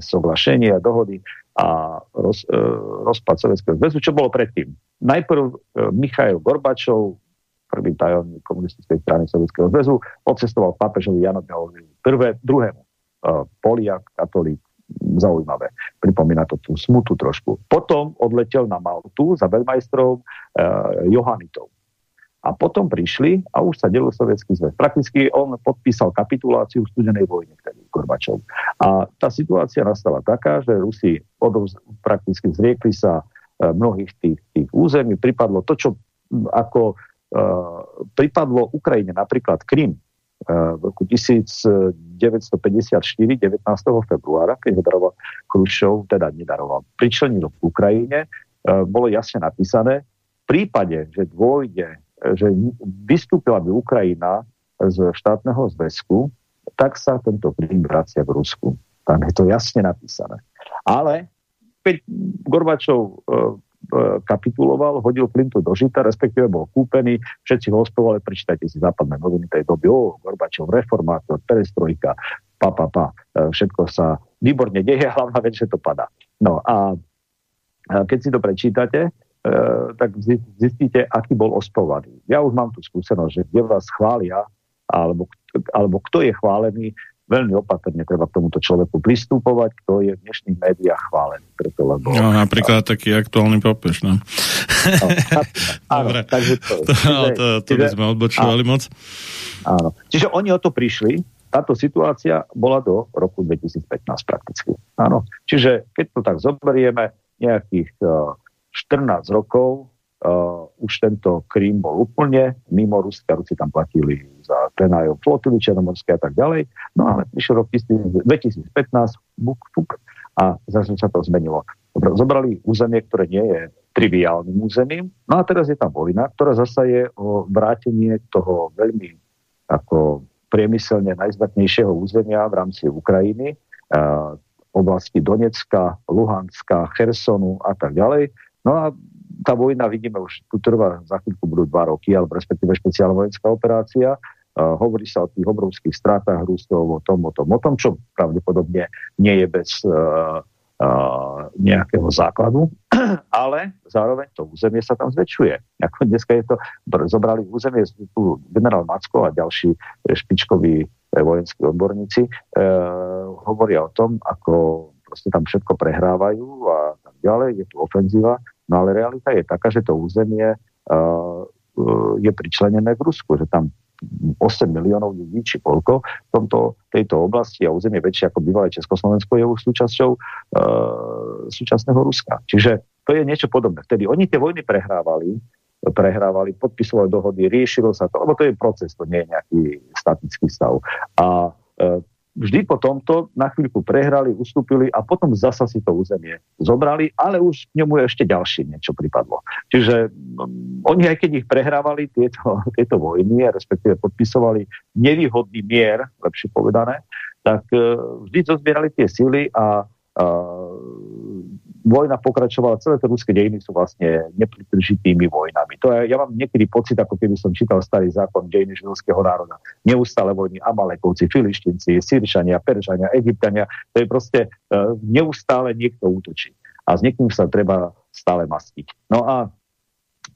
soglašenie a dohody a roz, uh, rozpad Sovietskeho zväzu. Čo bolo predtým? Najprv Michail Gorbačov, prvý tajomník komunistickej strany Sovietskeho zväzu, odcestoval pápežovi Janovi prvé, druhému. Uh, Poliak, katolík, zaujímavé. Pripomína to tú smutu trošku. Potom odletel na Maltu za veľmajstrov e, Johanitov. A potom prišli a už sa delil sovietský zväz. Prakticky on podpísal kapituláciu v studenej vojne vtedy Gorbačov. A tá situácia nastala taká, že Rusi odovz, prakticky zriekli sa e, mnohých tých, tých území. Pripadlo to, čo ako e, pripadlo Ukrajine, napríklad Krym, v roku 1954, 19. februára, keď ho daroval Krušov, teda nedaroval, pričlenil k Ukrajine, e, bolo jasne napísané, v prípade, že dôjde, že vystúpila by Ukrajina z štátneho zväzku, tak sa tento Krym vracia v Rusku. Tam je to jasne napísané. Ale keď Gorbačov e, E, kapituloval, hodil Flintu do žita, respektíve bol kúpený, všetci ho ospevali, prečítajte si západné noviny tej doby, o, Gorbačov, reformátor, perestrojka, pa, pa, pa, e, všetko sa výborne deje, hlavná vec, že to padá. No a keď si to prečítate, e, tak zistíte, aký bol ospovaný. Ja už mám tú skúsenosť, že kde vás chvália, alebo, alebo kto je chválený, veľmi opatrne treba k tomuto človeku pristupovať, kto je v dnešných médiách chválený. Preto, lebo, no, napríklad a... taký aktuálny papež, no. no áno, Dobre. takže to, to, čiže, to, to by sme odbočovali moc. Áno. Čiže oni o to prišli, táto situácia bola do roku 2015 prakticky. Áno. Čiže keď to tak zoberieme, nejakých uh, eh, 14 rokov uh, už tento Krím bol úplne mimo Ruska, Rusi tam platili za prenájom flotily černomorské a tak ďalej. No ale prišiel rok 2015, buk, fuk, a zase sa to zmenilo. Zobrali územie, ktoré nie je triviálnym územím, no a teraz je tam vojna, ktorá zase je o vrátenie toho veľmi ako priemyselne najzdatnejšieho územia v rámci Ukrajiny, oblasti Donecka, Luhanska, Chersonu a tak ďalej. No a tá vojna, vidíme už, tu trvá za chvíľku budú dva roky, alebo respektíve špeciálna vojenská operácia. Uh, hovorí sa o tých obrovských stratách Rusov, o tom, o tom, o tom, čo pravdepodobne nie je bez uh, uh, nejakého základu, ale zároveň to územie sa tam zväčšuje. Ako dneska je to, zobrali územie, tu generál Macko a ďalší špičkoví vojenskí odborníci uh, hovoria o tom, ako proste tam všetko prehrávajú a tak ďalej, je tu ofenzíva No ale realita je taká, že to územie uh, je pričlenené v Rusku, že tam 8 miliónov ľudí, či koľko v tomto, tejto oblasti a územie väčšie ako bývalé Československo je už súčasťou e, súčasného Ruska. Čiže to je niečo podobné. Vtedy oni tie vojny prehrávali, prehrávali, podpisovali dohody, riešilo sa to, lebo to je proces, to nie je nejaký statický stav. A vždy po tomto na chvíľku prehrali, ustúpili a potom zasa si to územie zobrali, ale už k ňomu ešte ďalšie niečo pripadlo. Čiže um, oni aj keď ich prehrávali tieto, tieto vojny, respektíve podpisovali nevýhodný mier, lepšie povedané, tak uh, vždy zozbierali tie sily a uh, vojna pokračovala, celé tie ruské dejiny sú vlastne nepritržitými vojnami. To je, ja mám niekedy pocit, ako keby som čítal starý zákon dejiny židovského národa. Neustále vojny Amalekovci, Filištinci, Sýršania, Peržania, Egyptania. To je proste uh, neustále niekto útočí. A s niekým sa treba stále mastiť. No a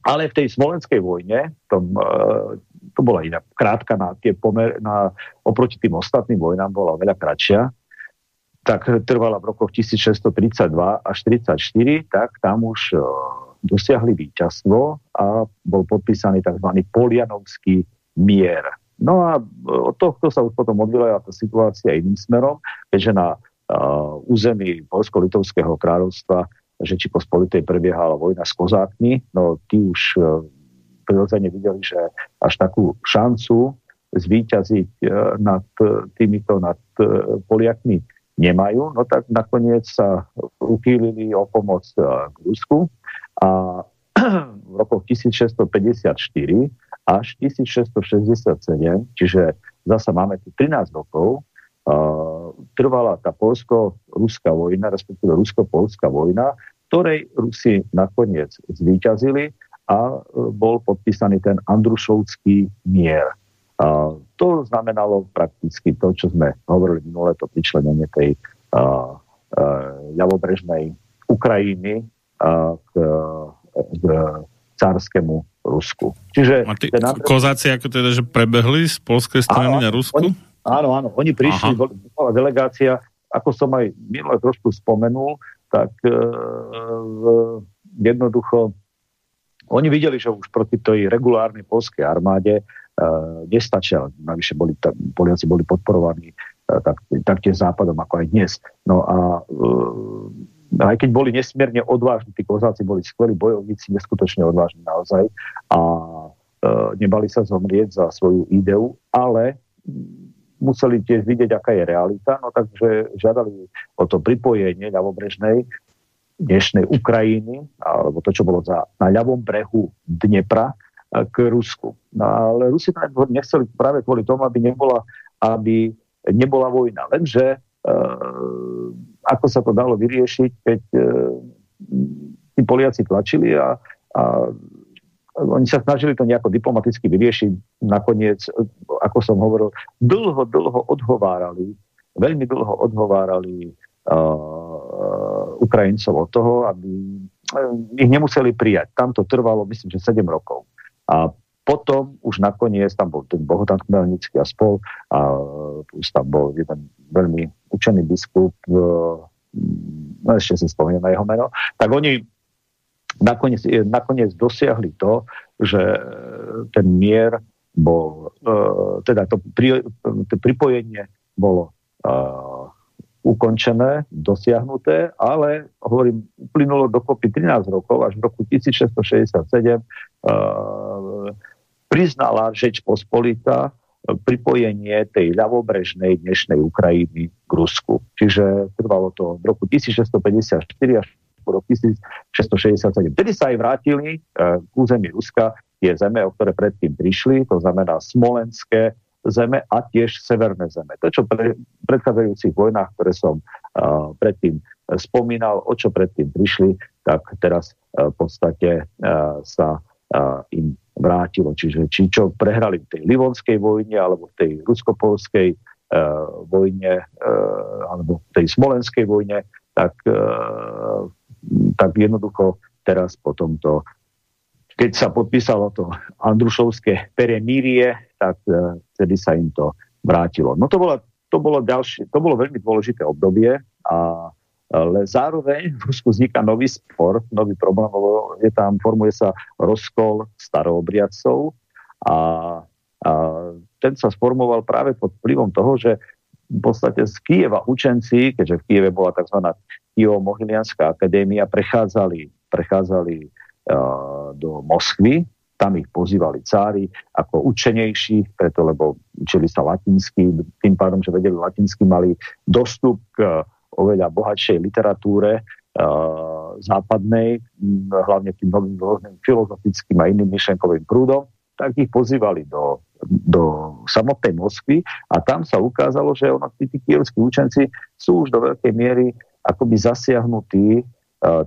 ale v tej smolenskej vojne, tom, uh, to bola iná, krátka na tie pomer, na, oproti tým ostatným vojnám bola veľa kratšia, tak trvala v rokoch 1632 až 1934, tak tam už uh, dosiahli víťazstvo a bol podpísaný tzv. polianovský mier. No a e, od tohto sa už potom odvíjala tá situácia iným smerom, keďže na uh, území Polsko-Litovského kráľovstva Žeči Pospolitej prebiehala vojna s kozákmi, no tí už uh, prirodzene videli, že až takú šancu zvíťaziť uh, nad týmito, nad Poliakmi nemajú, no tak nakoniec sa uchýlili o pomoc e, k Rusku a v rokoch 1654 až 1667, čiže zasa máme tu 13 rokov, uh, trvala tá polsko-ruská vojna, respektíve rusko-polská vojna, ktorej Rusi nakoniec zvíťazili a uh, bol podpísaný ten Andrušovský mier. To znamenalo prakticky to, čo sme hovorili minulé, to pričlenenie tej uh, uh, ľavobrežnej Ukrajiny k, k cárskému Rusku. Čiže a tí Andrej... kozáci ako teda, že prebehli z polskej strany áno, na Rusku? Oni, áno, áno, oni prišli, bola delegácia, ako som aj minule trošku spomenul, tak uh, jednoducho oni videli, že už proti tej regulárnej polskej armáde nestačia. Navyše boli, Poliaci boli podporovaní uh, tak, taktiež západom, ako aj dnes. No a uh, aj keď boli nesmierne odvážni, tí kozáci boli skvelí bojovníci, neskutočne odvážni naozaj a uh, nebali sa zomrieť za svoju ideu, ale museli tiež vidieť, aká je realita, no takže žiadali o to pripojenie ľavobrežnej dnešnej Ukrajiny, alebo to, čo bolo za, na ľavom brehu Dnepra, k Rusku. No, ale Rusi to nechceli práve kvôli tomu, aby nebola, aby nebola vojna. Lenže e, ako sa to dalo vyriešiť, keď e, tí Poliaci tlačili a, a oni sa snažili to nejako diplomaticky vyriešiť. Nakoniec, ako som hovoril, dlho, dlho odhovárali, veľmi dlho odhovárali uh, Ukrajincov od toho, aby ich nemuseli prijať. Tam to trvalo, myslím, že 7 rokov. A potom už nakoniec tam bol ten Bohodan Chmelnický a spol a už tam bol jeden veľmi učený biskup, e, no ešte si spomínam na jeho meno, tak oni nakoniec, e, nakoniec dosiahli to, že ten mier bol, e, teda to, pri, to pripojenie bolo ukončené, dosiahnuté, ale hovorím, uplynulo dokopy 13 rokov, až v roku 1667 uh, priznala Žeč Pospolita pripojenie tej ľavobrežnej dnešnej Ukrajiny k Rusku. Čiže trvalo to v roku 1654 až po roku 1667. Vtedy sa aj vrátili uh, k území Ruska tie zeme, o ktoré predtým prišli, to znamená Smolenské, zeme a tiež severné zeme. To, čo pre predchádzajúcich vojnách, ktoré som uh, predtým spomínal, o čo predtým prišli, tak teraz uh, v podstate uh, sa uh, im vrátilo. Čiže či čo prehrali v tej Livonskej vojne alebo v tej ruskopolskej uh, vojne uh, alebo v tej smolenskej vojne, tak, uh, tak jednoducho teraz po tomto keď sa podpísalo to Andrušovské peremírie, tak vtedy sa im to vrátilo. No to bolo, to bolo, ďalšie, to bolo veľmi dôležité obdobie, a, ale zároveň v Rusku vzniká nový spor, nový problém, je tam, formuje sa rozkol staroobriadcov a A ten sa sformoval práve pod vplyvom toho, že v podstate z Kieva učenci, keďže v Kieve bola tzv. Kijevo-Mohilianská akadémia, prechádzali, prechádzali uh, do Moskvy, tam ich pozývali cári ako učenejší, preto lebo učili sa latinsky, tým pádom, že vedeli latinsky, mali dostup k oveľa bohatšej literatúre uh, západnej, hlavne tým novým rôznym filozofickým a iným myšlenkovým prúdom, tak ich pozývali do, do samotnej Moskvy a tam sa ukázalo, že ono, tí, tí kievskí učenci sú už do veľkej miery akoby zasiahnutí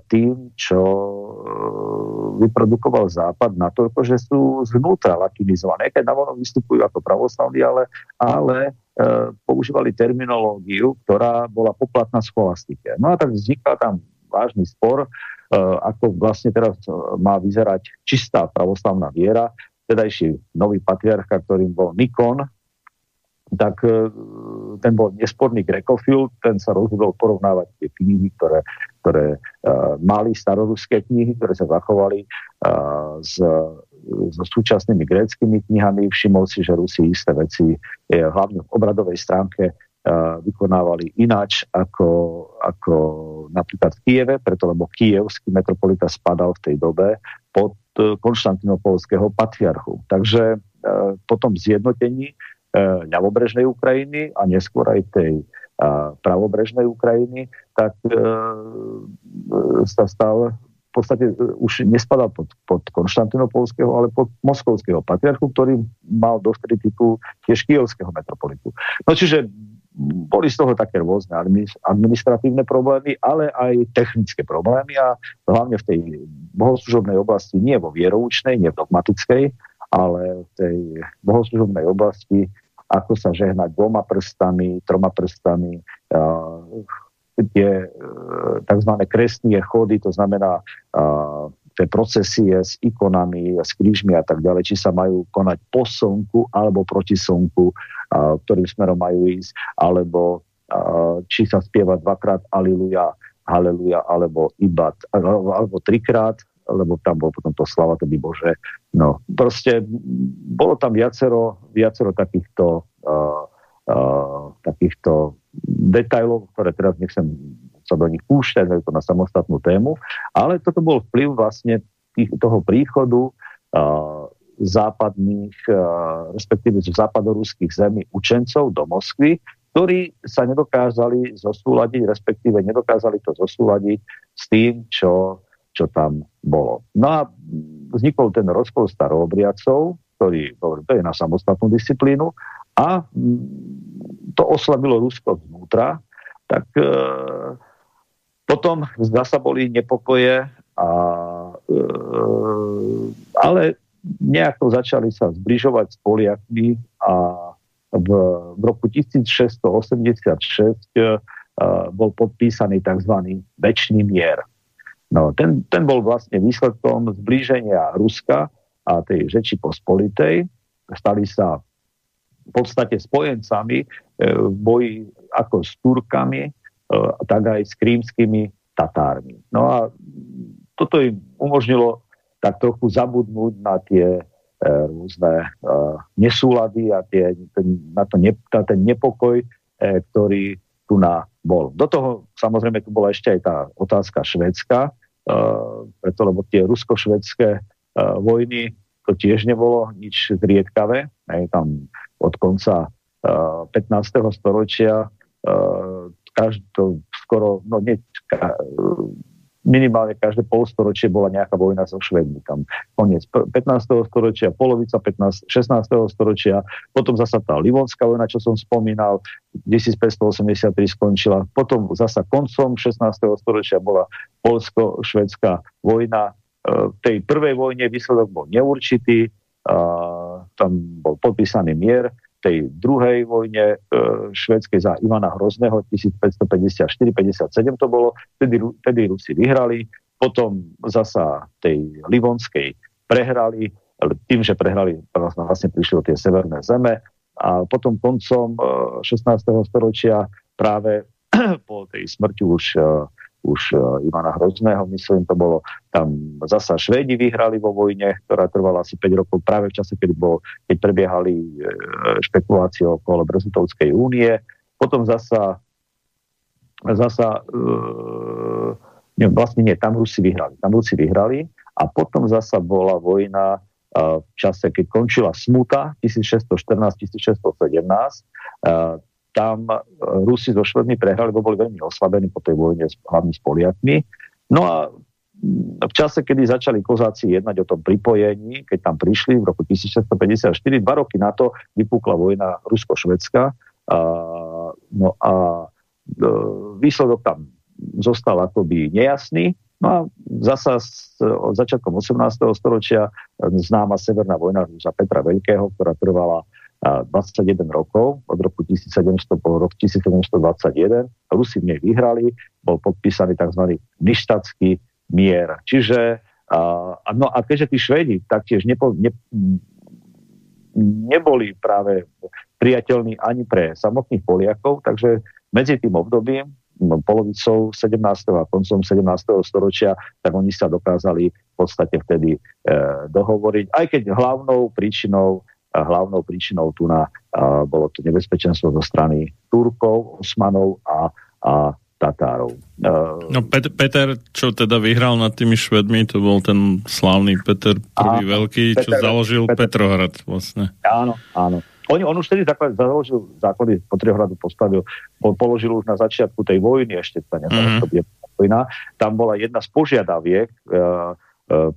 tým, čo uh, vyprodukoval Západ natoľko, že sú zvnútra latinizované. Keď na vonok vystupujú ako pravoslavní, ale, ale uh, používali terminológiu, ktorá bola poplatná scholastike. No a tak vznikla tam vážny spor, ako vlastne teraz má vyzerať čistá pravoslavná viera, vtedajší nový patriarcha, ktorým bol Nikon, tak e, ten bol nesporný grekofil, ten sa rozhodol porovnávať tie knihy, ktoré, ktoré uh, mali staroruské knihy, ktoré sa zachovali uh, s, so súčasnými gréckými knihami. Všimol si, že Rusi isté veci je, hlavne v obradovej stránke vykonávali ináč ako, ako napríklad v Kieve, preto lebo kievský metropolita spadal v tej dobe pod konštantinopolského patriarchu. Takže po tom zjednotení ľavobrežnej Ukrajiny a neskôr aj tej pravobrežnej Ukrajiny, tak sa stal v podstate už nespadal pod, pod konštantinopolského, ale pod moskovského patriarchu, ktorý mal dovtedy titul tiež kievského metropolitu. No čiže boli z toho také rôzne administratívne problémy, ale aj technické problémy a hlavne v tej bohoslužobnej oblasti, nie vo vieroučnej, nie v dogmatickej, ale v tej bohoslužobnej oblasti, ako sa žehnať dvoma prstami, troma prstami, tie e, tzv. kresnie chody, to znamená tie procesie s ikonami, s krížmi a tak ďalej, či sa majú konať po slnku alebo proti slnku, ktorým smerom majú ísť, alebo či sa spieva dvakrát Aliluja, Haleluja, alebo iba, alebo trikrát, lebo tam bol potom to slava, to by Bože. No, proste bolo tam viacero, viacero takýchto, uh, uh, takýchto detajlov, ktoré teraz nechcem sa do nich púšťať, je to na samostatnú tému, ale toto bol vplyv vlastne tých, toho príchodu uh, západných, uh, respektíve z západoruských zemí učencov do Moskvy, ktorí sa nedokázali zosúľadiť, respektíve nedokázali to zosúľadiť s tým, čo, čo tam bolo. No a vznikol ten rozpol staroobriacov, ktorý, to je na samostatnú disciplínu, a to oslabilo Rusko znútra, tak e, potom zase boli nepokoje, a, e, ale nejako začali sa zbližovať s Poliakmi a v, v roku 1686 e, bol podpísaný tzv. väčší mier. No, ten, ten bol vlastne výsledkom zblíženia Ruska a tej Žeči Pospolitej. Stali sa v podstate spojencami e, v boji ako s Turkami, E, tak aj s krímskymi Tatármi. No a toto im umožnilo tak trochu zabudnúť na tie e, rôzne e, nesúlady a tie, ten, na, to ne, na ten nepokoj, e, ktorý tu na bol. Do toho samozrejme tu bola ešte aj tá otázka švédska, preto lebo tie rusko-švedské e, vojny to tiež nebolo nič zriedkavé. Hej, tam od konca e, 15. storočia e, každý, skoro, no nie, minimálne každé polstoročie bola nejaká vojna so Švedmi. Tam koniec 15. storočia, polovica 15, 16. storočia, potom zasa tá Livonská vojna, čo som spomínal, 1583 skončila, potom zasa koncom 16. storočia bola polsko-švedská vojna. E, v tej prvej vojne výsledok bol neurčitý, tam bol podpísaný mier, tej druhej vojne e, švedskej za Ivana Hrozného 1554-57 to bolo, vtedy, vtedy Rusi vyhrali, potom zasa tej Livonskej prehrali, tým, že prehrali, vlastne prišli o tie severné zeme a potom koncom e, 16. storočia práve po tej smrti už e, už uh, Ivana Hrozného, myslím, to bolo tam zasa Švédi vyhrali vo vojne, ktorá trvala asi 5 rokov práve v čase, keď, bol, keď prebiehali uh, špekulácie okolo Brezutovskej únie. Potom zasa zasa nie, vlastne nie, tam Rusi vyhrali. Tam Rusi vyhrali a potom zasa bola vojna uh, v čase, keď končila smuta 1614-1617. Tam Rusi so Švedmi prehrali, bo boli veľmi oslabení po tej vojne, hlavne s Poliakmi. No a v čase, kedy začali kozáci jednať o tom pripojení, keď tam prišli v roku 1654, dva roky na to vypukla vojna Rusko-Švedská. No a uh, výsledok tam zostal akoby nejasný. No a zasa s začiatkom 18. storočia známa Severná vojna za Petra Veľkého, ktorá trvala 21 rokov, od roku 1700 po rok 1721. Rusi v nej vyhrali, bol podpísaný tzv. ništatský mier. Čiže, a, no a keďže tí Švedi taktiež nepo, ne, neboli práve priateľní ani pre samotných Poliakov, takže medzi tým obdobím, polovicou 17. a koncom 17. storočia, tak oni sa dokázali v podstate vtedy e, dohovoriť, aj keď hlavnou príčinou hlavnou príčinou tu na, bolo to nebezpečenstvo zo strany Turkov, Osmanov a, a Tatárov. No Pet- Peter, čo teda vyhral nad tými Švedmi, to bol ten slávny Peter prvý a, veľký, Peter, čo založil Peter, Petrohrad vlastne. Áno, áno. On, on už vtedy založil základy Petrohradu, postavil, položil už na začiatku tej vojny, ešte sa mm-hmm. vojna. Tam bola jedna z požiadaviek, E,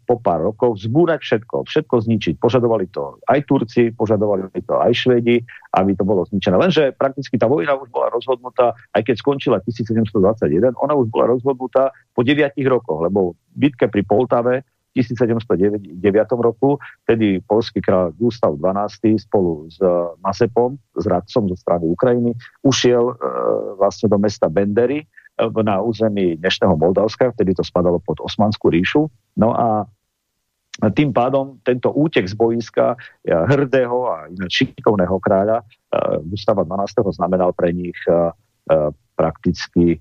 po pár rokov zbúrať všetko, všetko zničiť. Požadovali to aj Turci, požadovali to aj Švedi, aby to bolo zničené. Lenže prakticky tá vojna už bola rozhodnutá, aj keď skončila 1721, ona už bola rozhodnutá po 9 rokoch, lebo v bitke pri Poltave v 1709 roku, tedy polský kráľ Gustav XII spolu s Masepom, s radcom zo strany Ukrajiny, ušiel e, vlastne do mesta Bendery, na území dnešného Moldavska, vtedy to spadalo pod Osmanskú ríšu. No a tým pádom tento útek z boiska hrdého a šikovného kráľa Gustava XII znamenal pre nich prakticky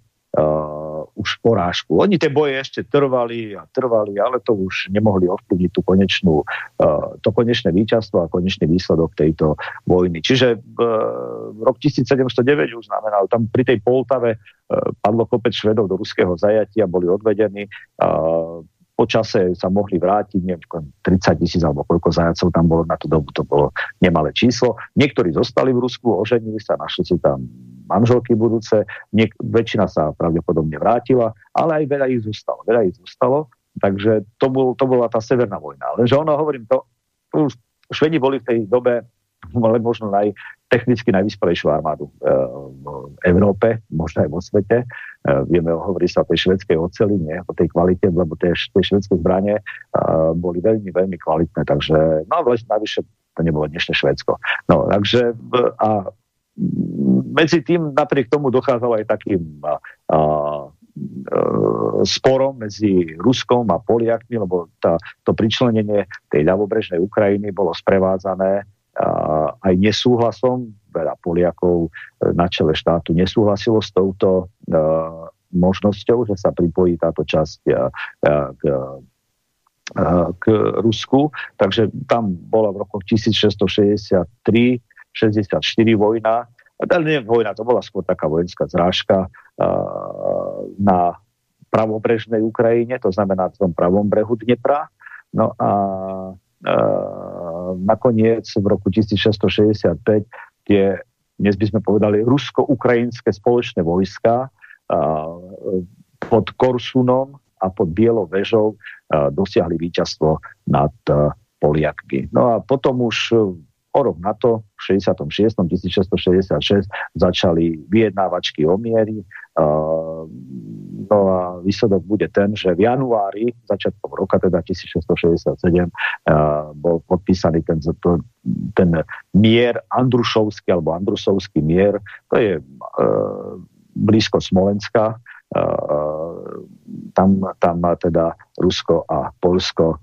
už porážku. Oni tie boje ešte trvali a trvali, ale to už nemohli ovplyvniť tú konečnú, uh, to konečné víťazstvo a konečný výsledok tejto vojny. Čiže uh, rok 1709 už znamenal, tam pri tej Poltave uh, padlo kopec Švedov do ruského zajatia, boli odvedení. Po čase sa mohli vrátiť, neviem, 30 tisíc alebo koľko zajacov tam bolo na tú dobu, to bolo nemalé číslo. Niektorí zostali v Rusku, oženili sa, našli si tam manželky budúce, niek- väčšina sa pravdepodobne vrátila, ale aj veľa ich zostalo. Veľa ich zostalo, takže to, bol, to bola tá severná vojna. Lenže ono, hovorím, to, to Švedi boli v tej dobe mali možno naj, technicky najvyspelejšiu armádu e, v Európe, možno aj vo svete. E, vieme hovoriť sa o tej švedskej oceli, nie o tej kvalite, lebo tie, tie švedské zbranie e, boli veľmi, veľmi kvalitné, takže no ale navyše to nebolo dnešné Švedsko. No, takže a medzi tým napriek tomu dochádzalo aj takým a, a, sporom medzi Ruskom a Poliakmi, lebo tá, to pričlenenie tej ľavobrežnej Ukrajiny bolo sprevádzané aj nesúhlasom, veľa Poliakov e, na čele štátu nesúhlasilo s touto uh, možnosťou, že sa pripojí táto časť uh, k, uh, k Rusku. Takže tam bola v rokoch 1663 64 vojna. A nie vojna, to bola skôr taká vojenská zrážka na pravobrežnej Ukrajine, to znamená v tom pravom brehu Dnepra. No a uh, nakoniec v roku 1665 tie, dnes by sme povedali, rusko-ukrajinské spoločné vojska uh, pod Korsunom a pod Bielou väžou uh, dosiahli víťazstvo nad uh, Poliakmi. No a potom už O rok na to, v 66. 1666, začali vyjednávačky o miery. No a výsledok bude ten, že v januári, začiatkom roka, teda 1667, bol podpísaný ten, ten mier Andrušovský alebo Andrusovský mier. To je blízko Smolenska. Tam, tam teda Rusko a Polsko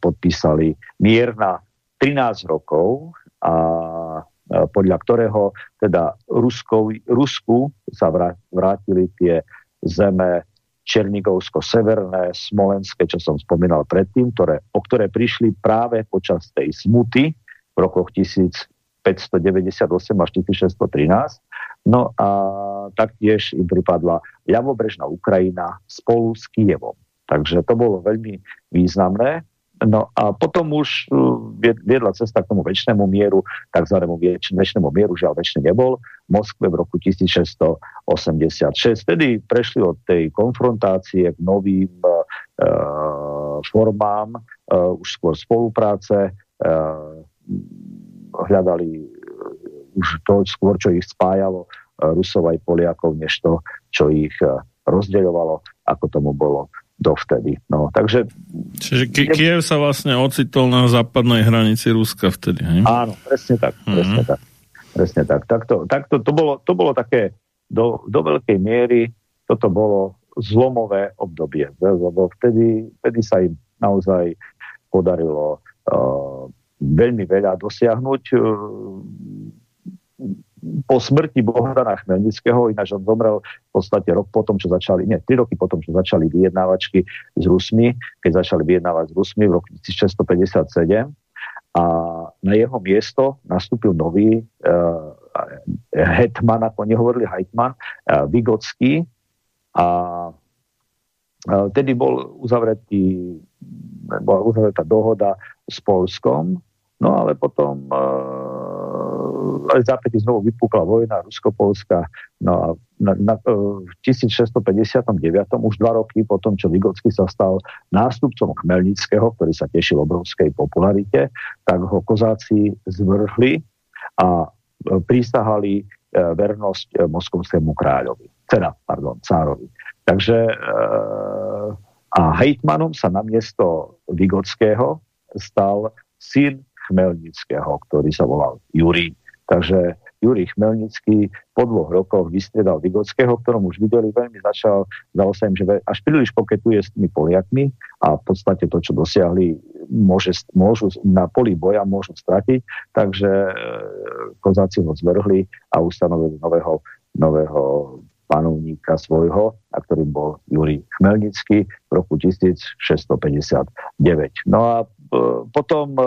podpísali mier na 13 rokov a podľa ktorého teda Ruskou, Rusku sa vrátili tie zeme Černigovsko-severné, Smolenské, čo som spomínal predtým, ktoré, o ktoré prišli práve počas tej smuty v rokoch 1598 až 1613. No a taktiež im pripadla ľavobrežná Ukrajina spolu s Kijevom. Takže to bolo veľmi významné. No a potom už uh, viedla cesta k tomu väčšnému mieru, takzvanému väčšnému mieru, žiaľ väčšine nebol, v Moskve v roku 1686. Vtedy prešli od tej konfrontácie k novým uh, formám, uh, už skôr spolupráce, uh, hľadali už to skôr, čo ich spájalo Rusov aj Poliakov, než to, čo ich rozdeľovalo, ako tomu bolo dovtedy. No, takže... Čiže K- Kiev sa vlastne ocitol na západnej hranici Ruska vtedy, hej? Áno, presne tak, mm-hmm. presne tak. Presne tak. tak, to, tak to, to, bolo, to bolo také do, do veľkej miery, toto bolo zlomové obdobie, lebo vtedy, vtedy sa im naozaj podarilo uh, veľmi veľa dosiahnuť. Uh, po smrti Bohdana Chmelnického, ináč on zomrel v podstate rok potom, čo začali, nie, tri roky potom, čo začali vyjednávačky s Rusmi, keď začali vyjednávať s Rusmi v roku 1657 a na jeho miesto nastúpil nový uh, hetman, ako nehovorili hetman, uh, Vygocký a uh, tedy bol uzavretý, bola uzavretá dohoda s Polskom, no ale potom uh, ale zápäti znovu vypukla vojna Rusko-Polska. No a na, na, e, v 1659, už dva roky po tom, čo Vygotsky sa stal nástupcom Chmelnického, ktorý sa tešil obrovskej popularite, tak ho kozáci zvrhli a e, prísahali vernosť moskovskému kráľovi. Teda, pardon, cárovi. Takže a hejtmanom sa na miesto Vygotského stal syn Chmelnického, ktorý sa volal Jurij. Takže Jurij Chmelnický po dvoch rokoch vystriedal Vygockého, ktorom už videli, veľmi začal, zdalo sa im, že až príliš poketuje s tými Poliakmi a v podstate to, čo dosiahli, môže, môžu na poli boja môžu stratiť, takže e, kozáci ho zvrhli a ustanovili nového, nového panovníka svojho, a ktorým bol Jurij Chmelnický v roku 1659. No a e, potom e,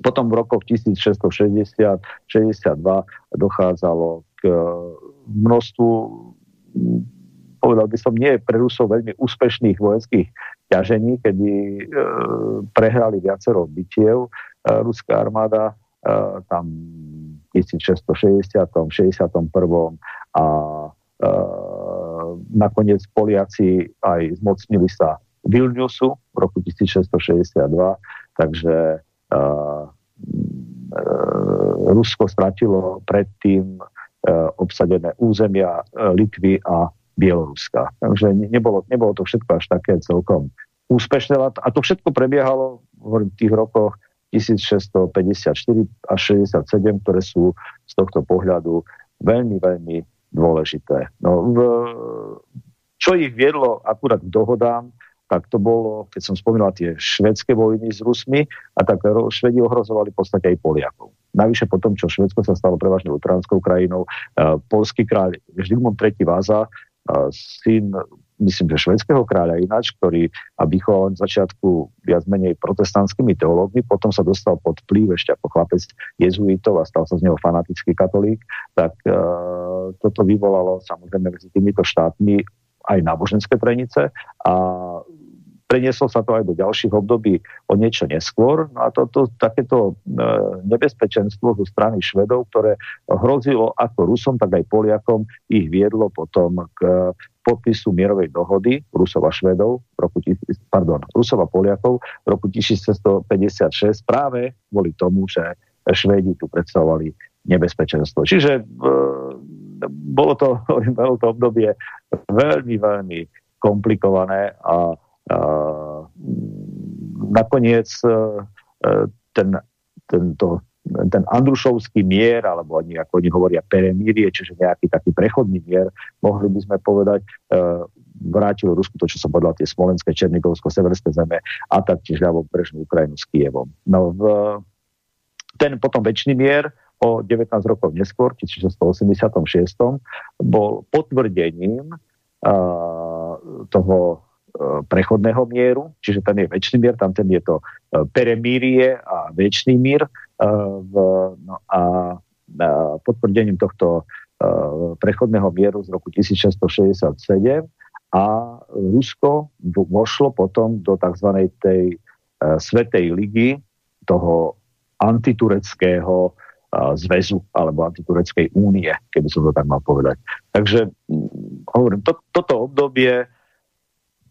potom v rokoch 1660-62 dochádzalo k e, množstvu povedal by som, nie pre Rusov veľmi úspešných vojenských ťažení, kedy e, prehrali viacero bytiev. E, ruská armáda e, tam v 1660, 61. a e, nakoniec Poliaci aj zmocnili sa Vilniusu v roku 1662, takže Rusko stratilo predtým obsadené územia Litvy a Bieloruska. Takže nebolo, nebolo to všetko až také celkom úspešné. A to všetko prebiehalo v tých rokoch 1654 až 67, ktoré sú z tohto pohľadu veľmi, veľmi dôležité. No, v, čo ich viedlo akurát k dohodám, tak to bolo, keď som spomínal tie švedské vojny s Rusmi, a tak Švedi ohrozovali v podstate aj Poliakov. Navyše po tom, čo Švedsko sa stalo prevažne luteránskou krajinou, uh, polský kráľ Žigmund III. Váza, uh, syn myslím, že švedského kráľa ináč, ktorý a vychoval v začiatku viac menej protestantskými teológmi, potom sa dostal pod vplyv ešte ako chlapec jezuitov a stal sa z neho fanatický katolík, tak uh, toto vyvolalo samozrejme medzi týmito štátmi aj náboženské trenice a Prenieslo sa to aj do ďalších období o niečo neskôr. No a toto, takéto e, nebezpečenstvo zo strany Švedov, ktoré hrozilo ako Rusom, tak aj Poliakom, ich viedlo potom k podpisu mierovej dohody Rusov a Švedov roku, pardon, Rusov Poliakov v roku 1656 práve kvôli tomu, že Švédi tu predstavovali nebezpečenstvo. Čiže e, bolo to, bolo to obdobie veľmi, veľmi komplikované a nakoniec e, e, ten, tento, ten Andrušovský mier, alebo oni, ako oni hovoria, peremírie, čiže nejaký taký prechodný mier, mohli by sme povedať, e, vrátil Rusku to, čo som povedal, tie Smolenské, Černigovsko, Severské zeme a taktiež ľavobrežnú Ukrajinu s Kievom. No v, ten potom väčší mier o 19 rokov neskôr, 1686, bol potvrdením toho prechodného mieru, čiže ten je väčší mier, tam ten je to peremírie a väčší mír no a potvrdením tohto prechodného mieru z roku 1667 a Rusko vošlo potom do tzv. tej Svetej ligy toho antitureckého zväzu alebo antitureckej únie, keby som to tak mal povedať. Takže mm, hovorím, to, toto obdobie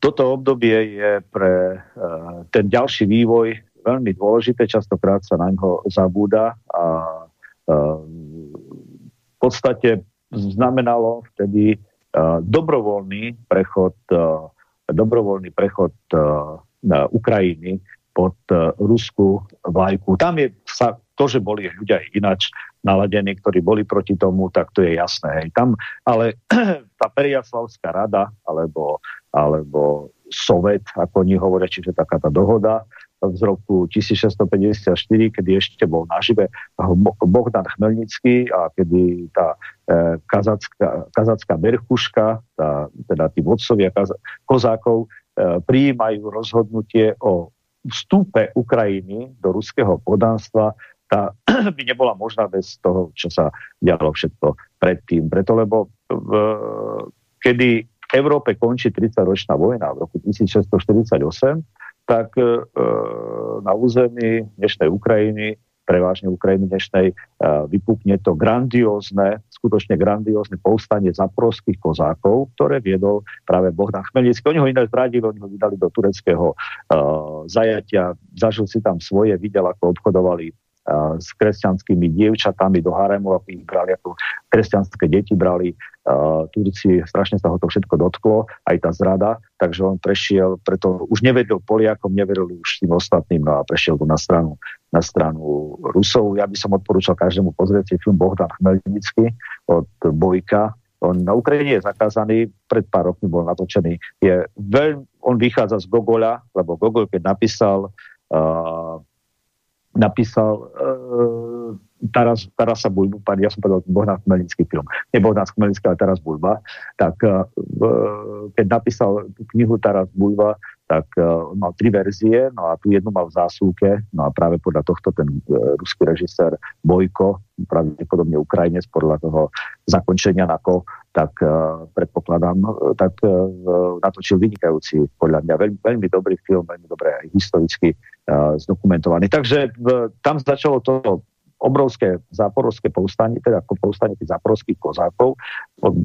toto obdobie je pre uh, ten ďalší vývoj veľmi dôležité, častokrát sa na ňo zabúda a uh, v podstate znamenalo vtedy uh, dobrovoľný prechod uh, dobrovoľný prechod na Ukrajiny pod uh, ruskú vlajku. Tam je sa to, že boli ľudia ináč naladení, ktorí boli proti tomu, tak to je jasné. Hej. Tam, ale tá Periaslavská rada, alebo, alebo Sovet, ako oni hovoria, čiže taká tá dohoda z roku 1654, kedy ešte bol nažive Bohdan Chmelnický a kedy tá e, kazacká, kazacká berchuška, tá, teda tí vodcovia kaz, kozákov, e, prijímajú rozhodnutie o vstupe Ukrajiny do ruského podanstva tá by nebola možná bez toho, čo sa dialo všetko predtým. Preto, lebo v, kedy v Európe končí 30-ročná vojna v roku 1648, tak e, na území dnešnej Ukrajiny, prevažne Ukrajiny dnešnej, e, vypukne to grandiózne, skutočne grandiózne povstanie zaporských kozákov, ktoré viedol práve Bohdan Chmelnický. Oni ho ináč zradili, oni ho vydali do tureckého e, zajatia, zažil si tam svoje, videl, ako obchodovali s kresťanskými dievčatami do haremu, aby ich brali ako kresťanské deti, brali uh, Turci, strašne sa ho to všetko dotklo, aj tá zrada, takže on prešiel, preto už nevedel Poliakom, neveril už tým ostatným, no a prešiel na stranu, na stranu Rusov. Ja by som odporúčal každému pozrieť si film Bohdan Chmelnický od Bojka, on na Ukrajine je zakázaný, pred pár rokmi bol natočený. Je veľ, on vychádza z Gogola, lebo Gogol, keď napísal uh, napísal uh, Taras, Tarasa Bulbu, pán, ja som povedal Bohnár Chmelnický film, nie Bohnár Chmelnický, ale Taras Bulba, tak uh, keď napísal knihu Taras Bulba, tak uh, on mal tri verzie, no a tu jednu mal v zásuvke, no a práve podľa tohto ten uh, ruský režisér Bojko, pravdepodobne Ukrajinec, podľa toho zakončenia na ko, tak uh, predpokladám, tak natočil vynikajúci, podľa mňa veľmi, veľmi dobrý film, veľmi dobre aj historicky zdokumentovaný. Takže tam začalo to obrovské záporovské povstanie, teda ako povstanie tých záporovských kozákov pod e,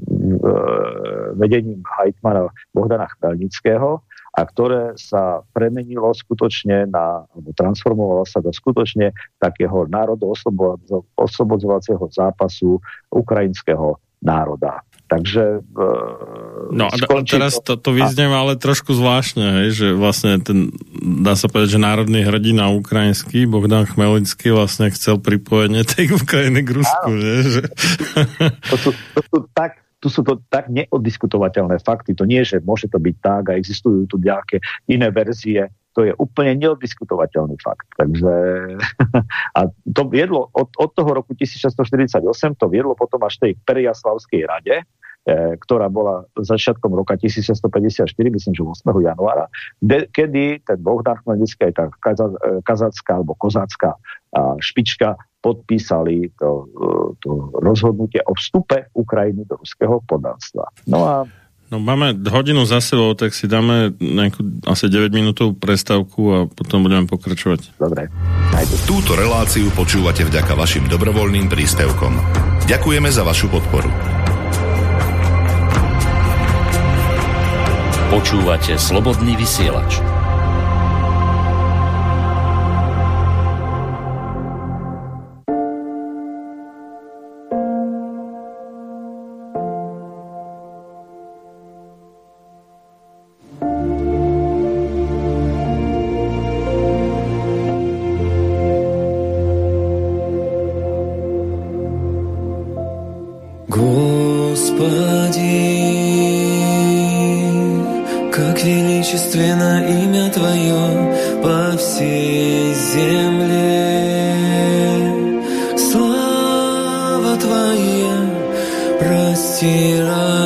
vedením hajtmana Bohdana Chmelnického a ktoré sa premenilo skutočne na, alebo transformovalo sa do skutočne takého národo-oslobodzovacieho zápasu ukrajinského národa. Takže... Uh, no a teraz to, to vyznieva ale trošku zvláštne, hej, že vlastne ten, dá sa povedať, že národný hrdina ukrajinský, Bogdan Chmelický vlastne chcel pripojenie tej Ukrajiny k Rusku, že... To, sú, to sú tak tu sú to tak neoddiskutovateľné fakty. To nie, že môže to byť tak a existujú tu nejaké iné verzie to je úplne neodiskutovateľný fakt. Takže a to viedlo od, od toho roku 1648 to viedlo potom až tej Periaslavskej rade, ktorá bola začiatkom roka 1654, myslím, že 8. januára, de, kedy ten Bohdan Chmelnický aj tá kaza, e, kazacká alebo kozácká a, špička podpísali to, e, to rozhodnutie o vstupe Ukrajiny do ruského poddanstva. No a No máme hodinu za sebou, tak si dáme nejakú asi 9 minútovú prestávku a potom budeme pokračovať. Dobre. Túto reláciu počúvate vďaka vašim dobrovoľným príspevkom. Ďakujeme za vašu podporu. Počúvate Slobodný vysielač. Как величественно имя Твое по всей земле. Слава Твоя простирает.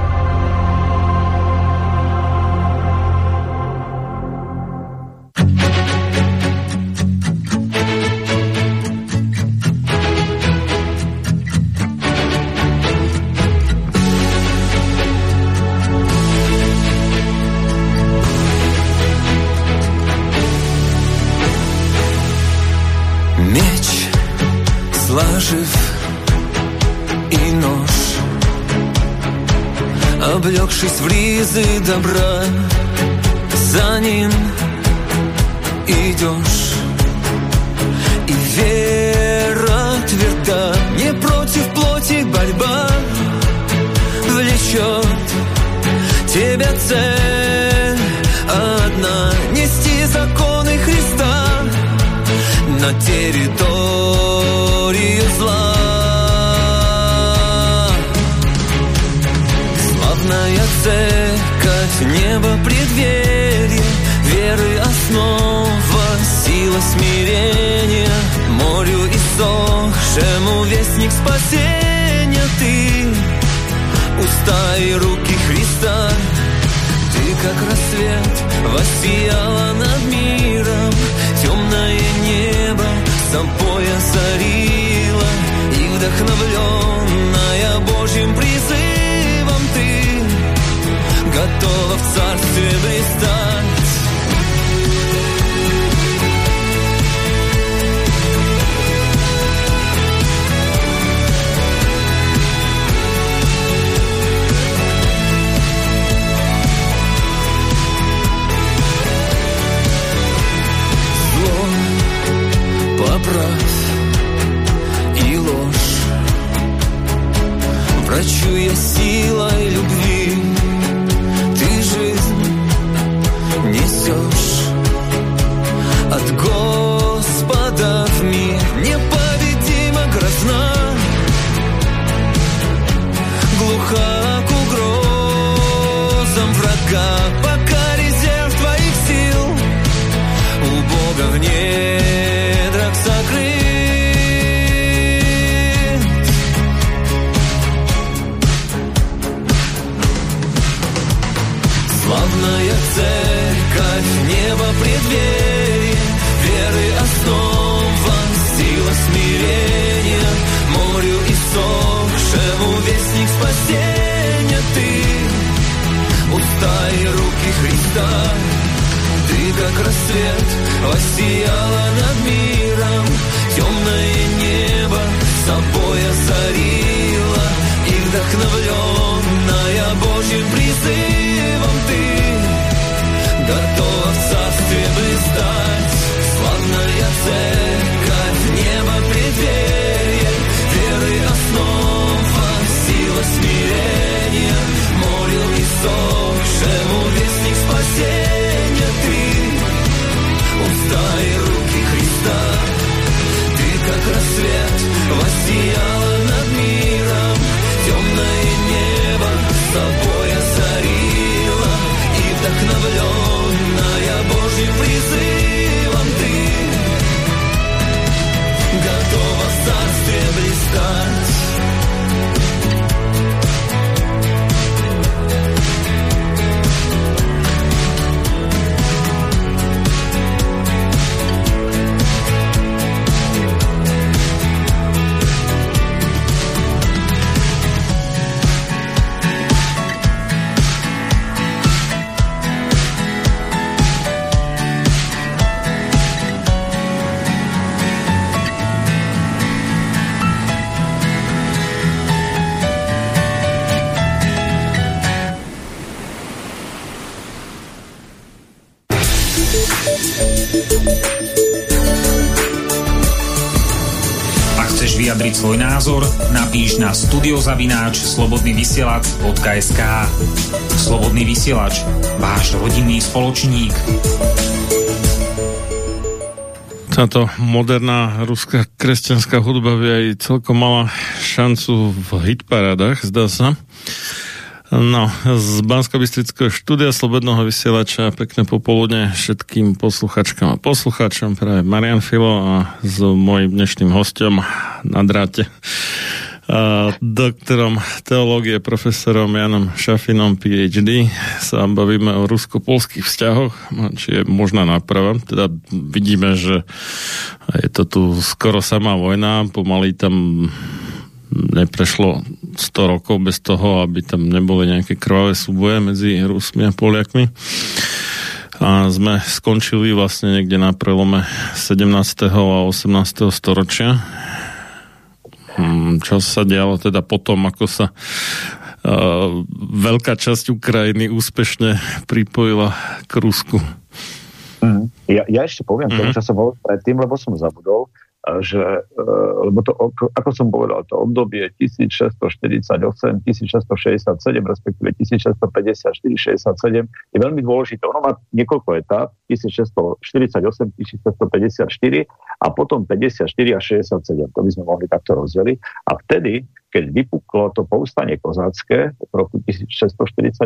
Облегшись в ризы добра, за ним идешь. И вера тверда, не против плоти борьба влечет тебя цель одна нести законы Христа на территорию зла. Церковь, небо предверие. основа, сила смирения, морю иссохшему вестник спасения ты, уста и руки Христа, ты как рассвет воссияла над миром, темное небо собой озарила, и вдохновленная Божьим призывом ты готова в царстве блистать. правд и ложь. Врачу я силой любви, go. Христа, ты как рассвет воссияла над миром, темное как рассвет воссияла svoj názor, napíš na studiozavináč slobodnyvysielac.sk Slobodný vysielač, váš rodinný spoločník. Táto moderná ruská kresťanská hudba by aj celkom mala šancu v hitparádach, zdá sa. No, z bansko štúdia Slobodného vysielača pekné popoludne všetkým posluchačkám a posluchačom, práve Marian Filo a s mojim dnešným hostom na dráte doktorom teológie, profesorom Janom Šafinom, PhD. Sa bavíme o rusko-polských vzťahoch, či je možná náprava. Teda vidíme, že je to tu skoro samá vojna, pomaly tam neprešlo 100 rokov bez toho, aby tam neboli nejaké krvavé súboje medzi Rusmi a Poliakmi. A sme skončili vlastne niekde na prelome 17. a 18. storočia. Čo sa dialo teda potom, ako sa uh, veľká časť Ukrajiny úspešne pripojila k Rusku. Mm. Ja, ja ešte poviem mm. tomu, čo som bol predtým, lebo som zabudol že, e, lebo to, ako som povedal, to obdobie 1648, 1667, respektíve 1654-67 je veľmi dôležité. Ono má niekoľko etáp, 1648, 1654 a potom 54 a 67. To by sme mohli takto rozdeliť. A vtedy, keď vypuklo to povstanie kozácké v roku 1648,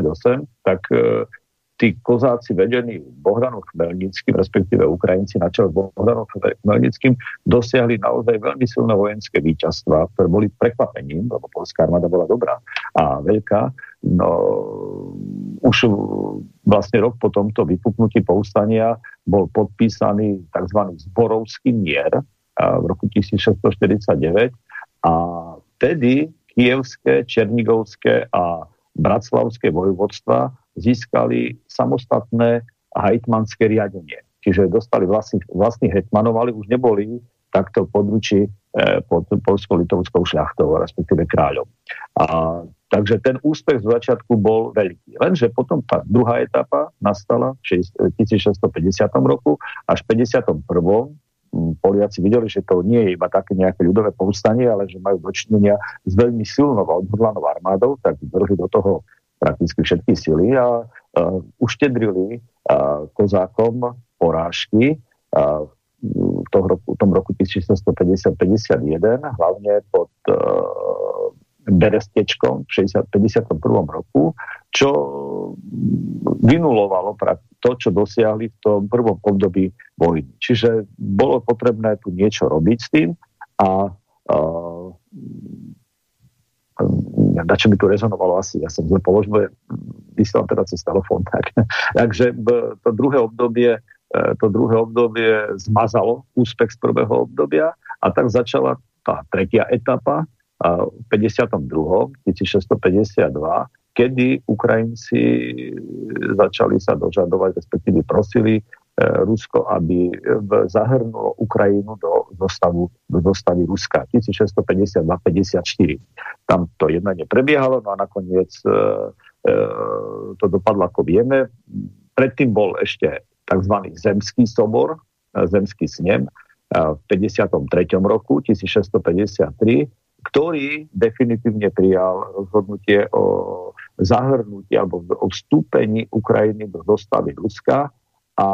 tak e, tí kozáci vedení Bohdanom Chmelnickým, respektíve Ukrajinci na čele Bohdanom Chmelnickým, dosiahli naozaj veľmi silné vojenské víťazstva, ktoré boli prekvapením, lebo polská armáda bola dobrá a veľká. No, už vlastne rok po tomto vypuknutí povstania bol podpísaný tzv. zborovský mier v roku 1649 a vtedy kievské, černigovské a bratislavské vojvodstva získali samostatné hejtmanské riadenie. Čiže dostali vlastných, vlastných hetmanov, ale už neboli takto područí e, pod polsko-litovskou šľachtou, respektíve kráľom. A, takže ten úspech z začiatku bol veľký. Lenže potom tá druhá etapa nastala v 1650 roku až v 51. Poliaci videli, že to nie je iba také nejaké ľudové povstanie, ale že majú dočinenia s veľmi silnou a odhodlanou armádou, tak vrhli do toho prakticky všetky sily a uh, uštedrili uh, kozákom porážky uh, v tom roku, v tom roku 1650-51, hlavne pod uh, Berestečkom v 60, 51. roku, čo vynulovalo to, čo dosiahli v tom prvom období vojny. Čiže bolo potrebné tu niečo robiť s tým a uh, na čo mi tu rezonovalo asi, ja som zle položil, vysielam teda cez telefón, tak. Takže to druhé obdobie e, to druhé obdobie zmazalo úspech z prvého obdobia a tak začala tá tretia etapa v 52. 1652, kedy Ukrajinci začali sa dožadovať, respektíve prosili Rusko, aby zahrnulo Ukrajinu do zostavu, do zostavy Ruska 1652-54. Tam to jednanie prebiehalo, no a nakoniec e, e, to dopadlo ako vieme. Predtým bol ešte tzv. zemský sobor, e, zemský snem e, v 53. roku 1653, ktorý definitívne prijal rozhodnutie o zahrnutí alebo o vstúpení Ukrajiny do zostavy Ruska a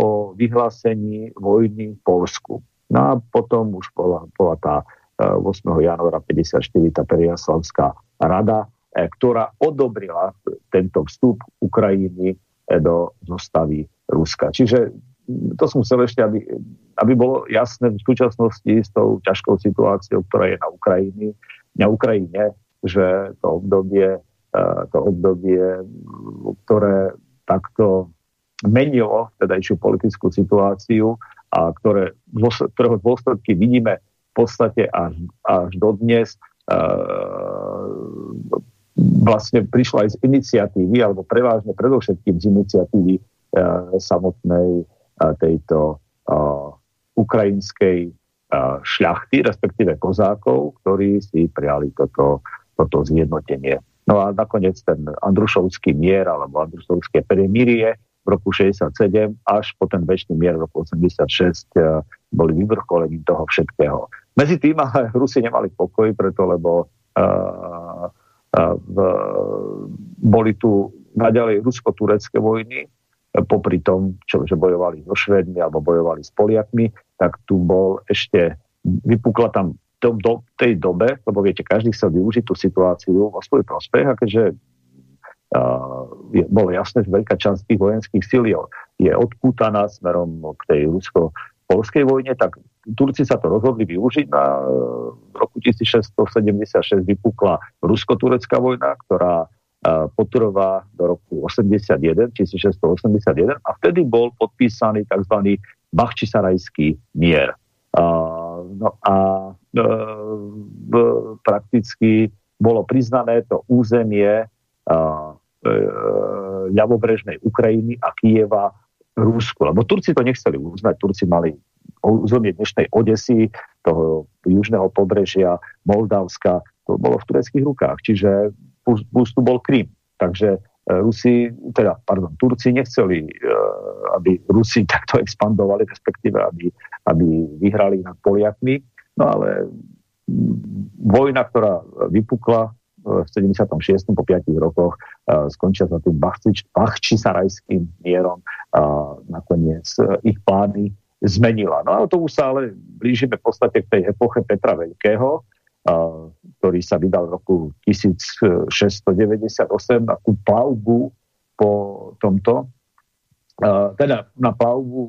o vyhlásení vojny v Polsku. No a potom už bola, bola tá 8. E, januára 54. tá Periaslavská rada, e, ktorá odobrila tento vstup Ukrajiny e, do zostavy Ruska. Čiže to som chcel ešte, aby, aby bolo jasné v súčasnosti s tou ťažkou situáciou, ktorá je na Ukrajine, na Ukrajine že to obdobie, to obdobie, ktoré takto menilo tedajšiu politickú situáciu a ktoré, ktorého dôsledky vidíme v podstate až, až dodnes. E, vlastne prišla aj z iniciatívy, alebo prevážne predovšetkým z iniciatívy e, samotnej e, tejto e, ukrajinskej e, šľachty, respektíve kozákov, ktorí si prijali toto, toto zjednotenie. No a nakoniec ten Andrušovský mier alebo Andrušovské premirie v roku 67 až po ten väčší mier v roku 86 eh, boli vyvrcholením toho všetkého. Medzi tým ale Rusi nemali pokoj, preto lebo uh, v, boli tu naďalej rusko-turecké vojny, popri tom, čo, že bojovali so Švedmi alebo bojovali s Poliakmi, tak tu bol ešte, vypukla tam v do, tej dobe, lebo viete, každý chcel využiť tú situáciu vo svoj prospech a keďže bolo jasné, že veľká časť tých vojenských síl je, odpútaná smerom k tej rusko-polskej vojne, tak Turci sa to rozhodli využiť. Na v roku 1676 vypukla rusko-turecká vojna, ktorá potrvá do roku 81, 1681 a vtedy bol podpísaný tzv. Bachčisarajský mier. A, no a e, prakticky bolo priznané to územie ľavobrežnej Ukrajiny a Kieva Rusku. Lebo Turci to nechceli uznať. Turci mali územie dnešnej Odesy, toho južného pobrežia, Moldavska, to bolo v tureckých rukách. Čiže plus tu bol Krym. Takže e, Rusi, teda, pardon, Turci nechceli, e, aby Rusi takto expandovali, respektíve, aby, aby vyhrali nad Poliakmi. No ale vojna, ktorá vypukla v 76. po 5 rokoch skončia sa tým Bachčisarajským mierom nakoniec uh, ich plány zmenila. No a to už sa ale blížime v podstate k tej epoche Petra Veľkého, ktorý sa vydal v roku 1698 na tú plavbu po tomto, teda na plavbu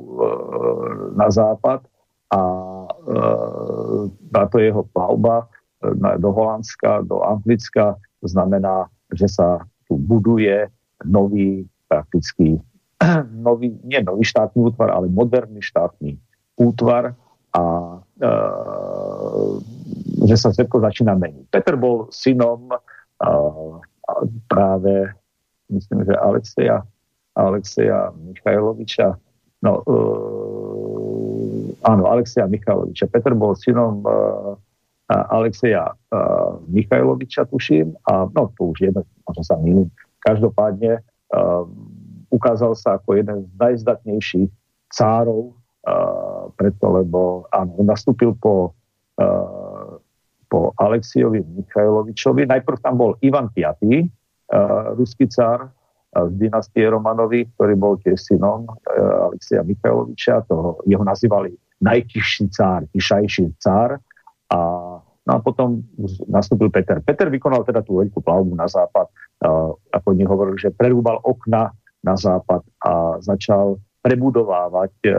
na západ a táto jeho plavba do Holandska, do Anglicka znamená, že sa tu buduje nový prakticky nový, nie nový štátny útvar, ale moderný štátny útvar a e, že sa všetko začína meniť. Peter bol synom e, práve, myslím, že Alexeja, Alexeja Michajloviča, no, e, áno, Alexeja Michajloviča. Peter bol synom e, Alexeja e, Michajloviča, tuším, a no, to už jedno, možno sa milím. Každopádne e, ukázal sa ako jeden z najzdatnejších cárov, preto lebo áno, nastúpil po, po Alexiovi Michajlovičovi. Najprv tam bol Ivan V, ruský cár z dynastie Romanovi, ktorý bol tiež synom uh, Alexia Michajloviča. Toho, jeho nazývali najtižší cár, tišajší cár. A No a potom nastúpil Peter. Peter vykonal teda tú veľkú plavbu na západ, uh, ako oni hovorili, že prerúbal okna na západ a začal prebudovávať uh,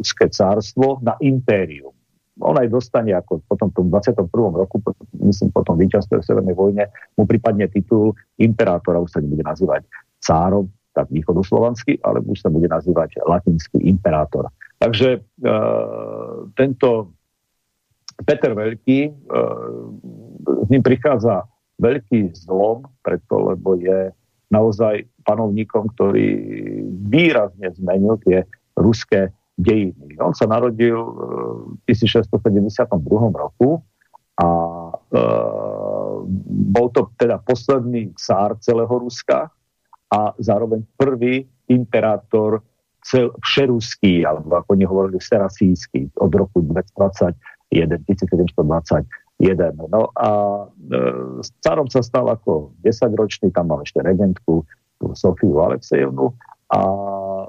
ruské cárstvo na impérium. On aj dostane ako potom v tom 21. roku, myslím potom víťazstve v Severnej vojne, mu prípadne titul imperátora, už sa nebude nazývať cárom, tak východoslovanský, ale už sa bude nazývať latinský imperátor. Takže uh, tento Peter Veľký, uh, s ním prichádza veľký zlom, preto lebo je naozaj panovníkom, ktorý výrazne zmenil tie ruské dejiny. On sa narodil v 1672 roku a e, bol to teda posledný cár celého Ruska a zároveň prvý imperátor cel, všeruský, alebo ako oni hovorili, serasísky od roku 1921, 1720 jeden. No a e, carom sa stal ako 10-ročný, tam mal ešte regentku, Sofiu Alexejevnu a e,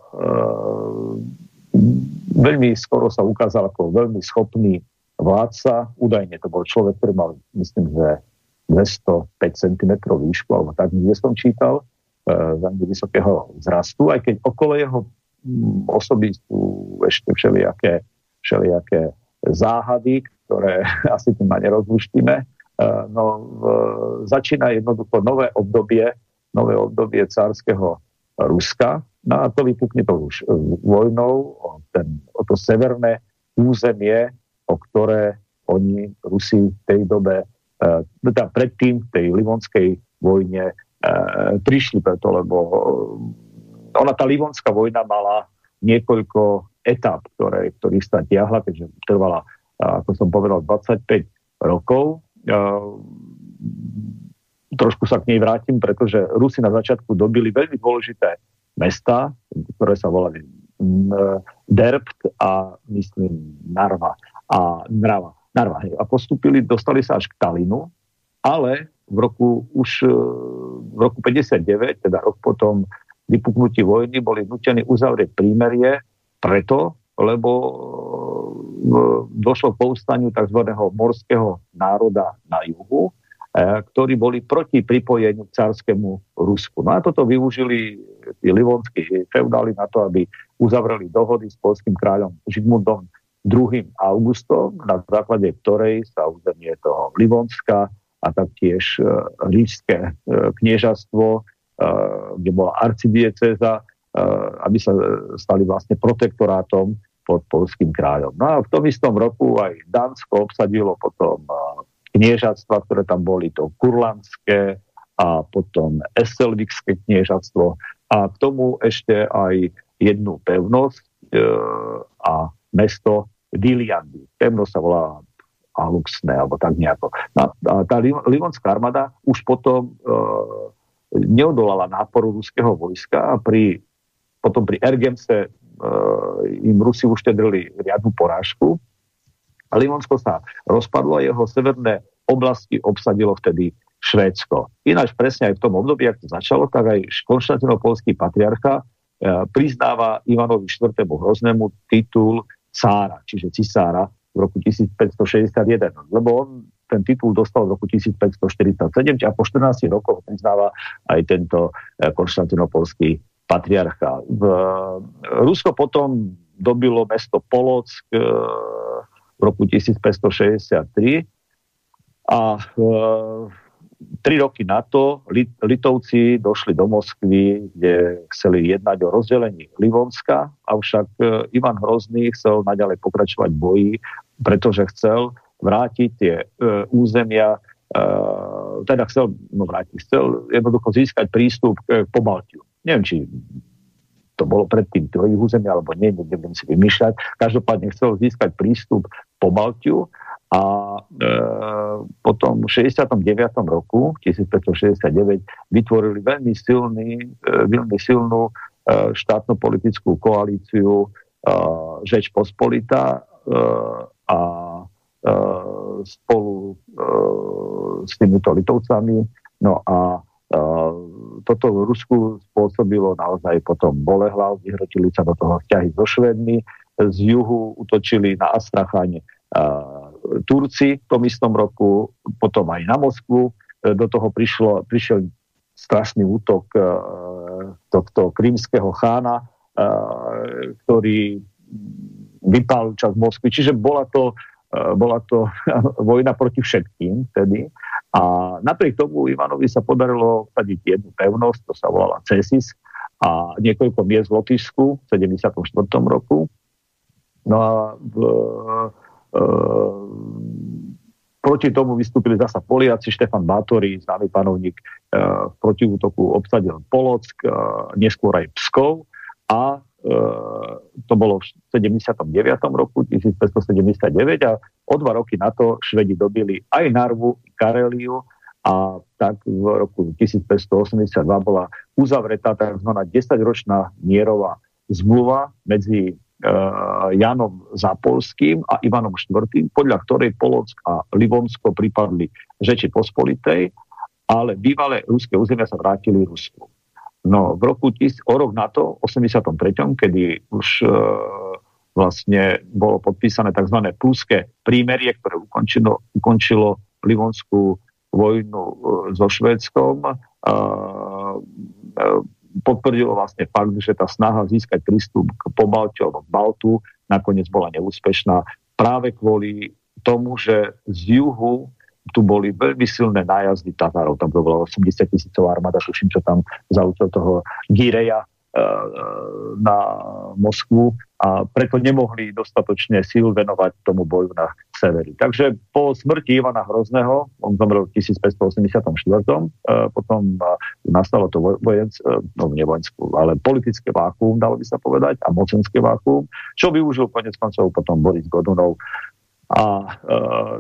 veľmi skoro sa ukázal ako veľmi schopný vládca. Údajne to bol človek, ktorý mal, myslím, že 205 cm výšku, alebo tak kde som čítal, veľmi vysokého vzrastu, aj keď okolo jeho osoby sú ešte všelijaké, všelijaké záhady, ktoré asi tým ani rozluštíme. E, no, začína jednoducho nové obdobie, nové obdobie cárskeho Ruska. No a to vypukne to už vojnou o, ten, o to severné územie, o ktoré oni, Rusi v tej dobe, e, teda predtým v tej Livonskej vojne e, prišli preto, lebo ona tá Livonská vojna mala niekoľko etap, ktoré, ktorých sa tiahla, takže trvala ako som povedal, 25 rokov. Trošku sa k nej vrátim, pretože Rusi na začiatku dobili veľmi dôležité mesta, ktoré sa volali Derpt a myslím Narva. A Narva. Narva hej. A postupili, dostali sa až k Talinu, ale v roku už e, v roku 59, teda rok potom vypuknutí vojny, boli nutení uzavrieť prímerie preto, lebo došlo k povstaniu tzv. morského národa na juhu, e, ktorí boli proti pripojeniu carskému Rusku. No a toto využili tí livonskí feudáli na to, aby uzavreli dohody s polským kráľom Žigmundom II. Augustom, na základe ktorej sa územie toho Livonska a taktiež e, rížské e, kniežastvo, kde bola arcidieceza, aby sa stali vlastne protektorátom pod polským kráľom. No a v tom istom roku aj Dánsko obsadilo potom kniežatstva, ktoré tam boli, to kurlandské a potom Esselvikské kniežatstvo a k tomu ešte aj jednu pevnosť e, a mesto Viliandy. Pevnosť sa volá Aluxné, alebo tak nejako. No, a tá Livonská armáda už potom e, neodolala náporu ruského vojska a pri, potom pri Ergemse Eh, im Rusi uštedrili riadnu porážku. A Limonsko sa rozpadlo a jeho severné oblasti obsadilo vtedy Švédsko. Ináč presne aj v tom období, ak to začalo, tak aj konštantinopolský patriarcha eh, priznáva Ivanovi IV. Hroznému titul cára, čiže cisára v roku 1561. Lebo on ten titul dostal v roku 1547 a po 14 rokoch priznáva aj tento konštantinopolský patriarcha. V Rusko potom dobilo mesto Polock v roku 1563 a tri roky na to Litovci došli do Moskvy, kde chceli jednať o rozdelení Livonska, avšak e, Ivan Hrozný chcel naďalej pokračovať v boji, pretože chcel vrátiť tie e, územia, e, teda chcel, no vrátiť, chcel jednoducho získať prístup k Pobaltiu. Neviem, či to bolo predtým tvojich území, alebo nie, nebudem si vymýšľať. Každopádne chcel získať prístup po Baltiu a e, potom v 69. roku, 1569, vytvorili veľmi, silný, e, veľmi silnú e, štátnu politickú koalíciu e, Žeč Pospolita e, a e, spolu e, s týmito Litovcami. No a toto v Rusku spôsobilo naozaj potom bolehlav, vyhrotili sa do toho vzťahy so Švedmi, z juhu utočili na Astrachaň Turci v tom istom roku, potom aj na Moskvu. E, do toho prišlo, prišiel strašný útok tohto krímskeho chána, ktorý vypal čas Moskvy. Čiže bola to, bola to vojna proti všetkým vtedy. A napriek tomu Ivanovi sa podarilo vsadiť jednu pevnosť, to sa volala Cesis, a niekoľko miest v Lotyšsku v 74. roku. No a v, Ehm, proti tomu vystúpili zasa Poliaci, Štefan Bátori, známy panovník, ehm, v protiútoku obsadil Polock, ehm, neskôr aj Pskov a to bolo v 79. roku, 1579 a o dva roky na to Švedi dobili aj Narvu, Kareliu a tak v roku 1582 bola uzavretá tzv. 10-ročná mierová zmluva medzi Eh, Janom Zapolským a Ivanom IV., podľa ktorej Polock a Livonsko pripadli Žeči Pospolitej, ale bývalé ruské územia sa vrátili Rusku. No v roku, o rok na to, 83., kedy už e, vlastne bolo podpísané tzv. pluské prímerie, ktoré ukončilo, ukončilo Livonskú vojnu e, so Švédskom, e, e, potvrdilo vlastne fakt, že tá snaha získať prístup k Pobaltiu alebo Baltu nakoniec bola neúspešná práve kvôli tomu, že z juhu tu boli veľmi silné nájazdy Tatarov. Tam to bola 80 tisícová armáda, tuším, čo tam za toho Gireja E, na Moskvu a preto nemohli dostatočne síl venovať tomu boju na severi. Takže po smrti Ivana Hrozného, on zomrel v 1584, e, potom e, nastalo to vojenské, no nie ale politické vákuum, dalo by sa povedať, a mocenské vákuum, čo využil konec koncov potom Boris Godunov a e,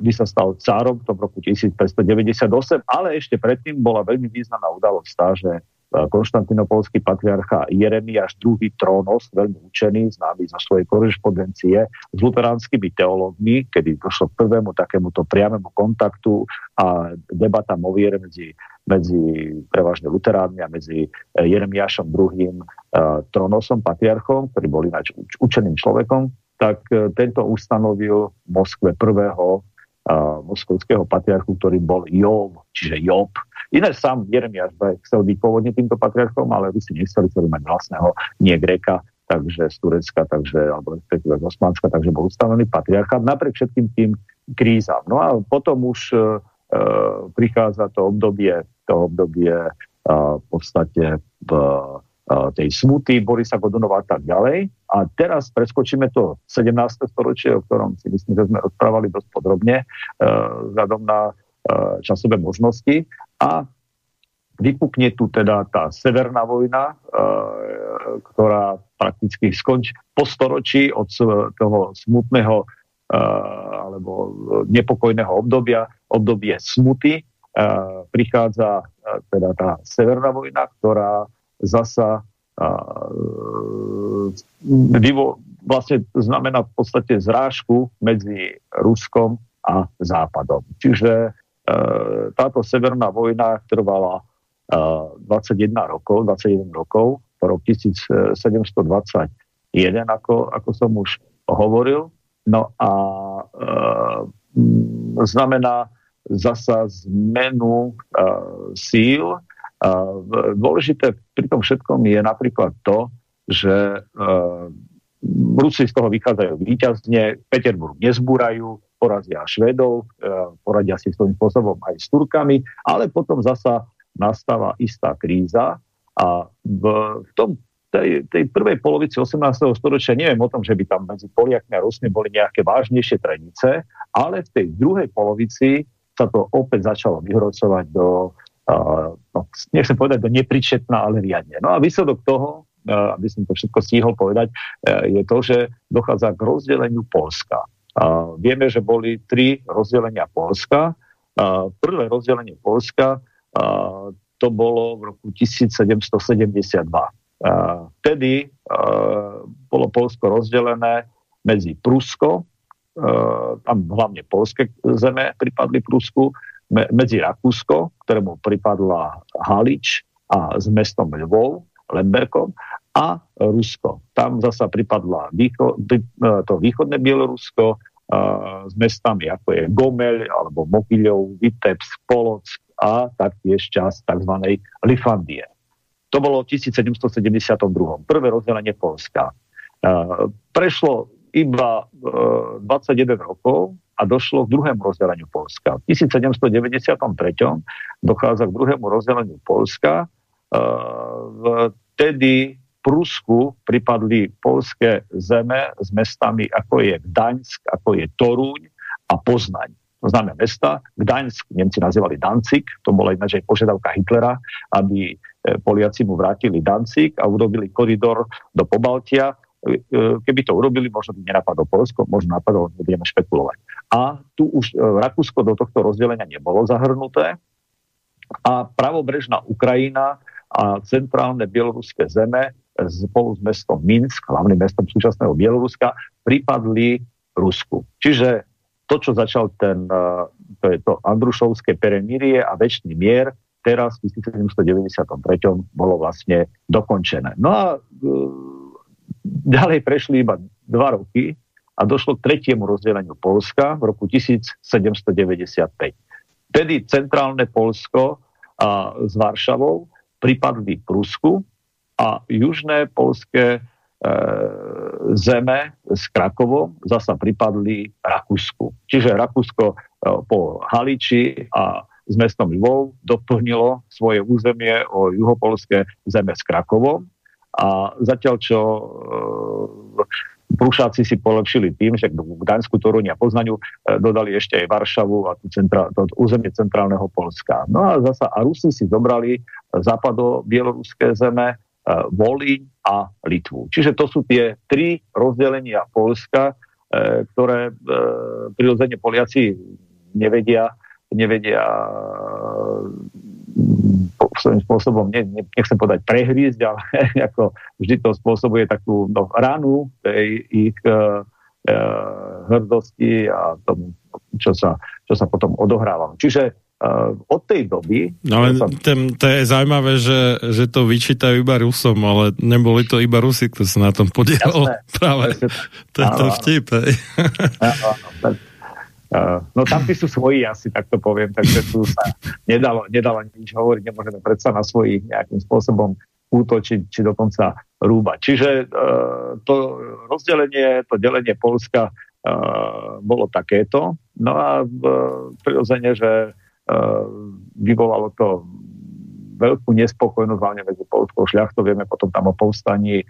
by sa stal cárom v tom roku 1598, ale ešte predtým bola veľmi významná udalosť tá, že konštantinopolský patriarcha Jeremiáš II. Trónos, veľmi učený, známy zo svojej korešpondencie s luteránskymi teológmi, kedy došlo k prvému takémuto priamému kontaktu a debata o viere medzi, medzi prevažne luteránmi a medzi eh, Jeremiášom II. Eh, Trónosom, patriarchom, ktorý bol ináč učeným človekom, tak eh, tento ustanovil v Moskve prvého moskovského patriarchu, ktorý bol Job, čiže Job, Iné sám Jeremiáš chcel byť pôvodne týmto patriarchom, ale vy si nechceli, chceli mať vlastného, nie Greka, takže z Turecka, takže, alebo respektíve z Osmanska, takže bol ustanovený patriarchát napriek všetkým tým krízam. No a potom už e, e prichádza to obdobie, to obdobie e, v podstate v e, tej smuty Borisa Godunova a tak ďalej. A teraz preskočíme to 17. storočie, o ktorom si myslím, že sme rozprávali dosť podrobne, e, vzhľadom na E, časové možnosti a vypukne tu teda tá severná vojna, e, ktorá prakticky skončí po storočí od toho smutného alebo nepokojného obdobia, obdobie smuty, prichádza teda tá severná vojna, ktorá zasa vlastne znamená v podstate zrážku medzi Ruskom a Západom. Čiže E, táto severná vojna trvala 21 e, rokov, 21 rokov, rok 1721, ako, ako som už hovoril. No a e, znamená, zasa zmenu síl. Dôležité pri tom všetkom je napríklad to, že Rusi z toho vychádzajú výťazne, Peterburg nezbúrajú, porazia Švedov, poradia si svojím spôsobom aj s Turkami, ale potom zasa nastáva istá kríza a v, tom tej, tej prvej polovici 18. storočia neviem o tom, že by tam medzi Poliakmi a Rusmi boli nejaké vážnejšie trenice, ale v tej druhej polovici sa to opäť začalo vyhrocovať do, no, nechcem povedať do nepričetná, ale riadne. No a výsledok toho, aby som to všetko stihol povedať, uh, je to, že dochádza k rozdeleniu Polska. Vieme, že boli tri rozdelenia Polska. Prvé rozdelenie Polska to bolo v roku 1772. Vtedy bolo Polsko rozdelené medzi Prusko, tam hlavne polské zeme pripadli Prusku, medzi Rakúsko, ktorému pripadla Halič a s mestom Lvov, Lemberkom, a Rusko. Tam zasa pripadla výcho, e, to východné Bielorusko s mestami ako je Gomel alebo Mokyľov, Vitebsk, Polock a taktiež časť tzv. Lifandie. To bolo v 1772. Prvé rozdelenie Polska. Prešlo iba 21 e, rokov a došlo k druhému rozdeleniu Polska. V 1793. dochádza k druhému rozdeleniu Polska. Vtedy Prusku pripadli polské zeme s mestami ako je Gdaňsk, ako je Torúň a Poznaň známe mesta. Gdaňsk Nemci nazývali Dancik, to bola ináč aj požiadavka Hitlera, aby e, Poliaci mu vrátili Dancik a urobili koridor do Pobaltia. E, e, keby to urobili, možno by nenapadlo Polsko, možno napadlo, nebudeme špekulovať. A tu už Rakúsko do tohto rozdelenia nebolo zahrnuté a pravobrežná Ukrajina a centrálne bieloruské zeme spolu s mestom Minsk, hlavným mestom súčasného Bieloruska, pripadli Rusku. Čiže to, čo začal ten, eh, to je to Andrušovské peremírie a väčší mier, teraz v 1793. bolo vlastne dokončené. No a e, ďalej prešli iba dva roky a došlo k tretiemu rozdeleniu Polska v roku 1795. Vtedy centrálne Polsko a, s Varšavou pripadli Prusku a južné polské E, zeme s Krakovom zasa pripadli Rakúsku. Čiže Rakúsko e, po Haliči a s mestom Lvov doplnilo svoje územie o juhopolské zeme s Krakovom a zatiaľ čo e, Prúšáci si polepšili tým, že k Gdaňsku, Toruni a Poznaniu dodali ešte aj Varšavu a tú centra, to územie centrálneho Polska. No a zasa a Rusi si zobrali západo bieloruské zeme, Volíň a Litvu. Čiže to sú tie tri rozdelenia Polska, e, ktoré e, prirodzene Poliaci nevedia, nevedia svojím spôsobom, ne, ne, nechcem povedať prehrísť, ale ako vždy to spôsobuje takú no, ranu tej ich e, e, hrdosti a tomu, čo sa, čo sa potom odohráva. Čiže Uh, od tej doby... No ale sa... ten, to je zaujímavé, že, že to vyčítajú iba Rusom, ale neboli to iba Rusi, kto sa na tom podielal. Práve. To je to vtip. No tam sú svoji, asi tak to poviem, takže tu sa nedalo, nedalo nič hovoriť, nemôžeme predsa na svojich nejakým spôsobom útočiť, či dokonca rúbať. Čiže uh, to rozdelenie, to delenie Polska uh, bolo takéto. No a prirodzene, že Eh, vyvolalo to veľkú nespokojnosť hlavne medzi polskou šľachtou, vieme potom tam o povstaní e,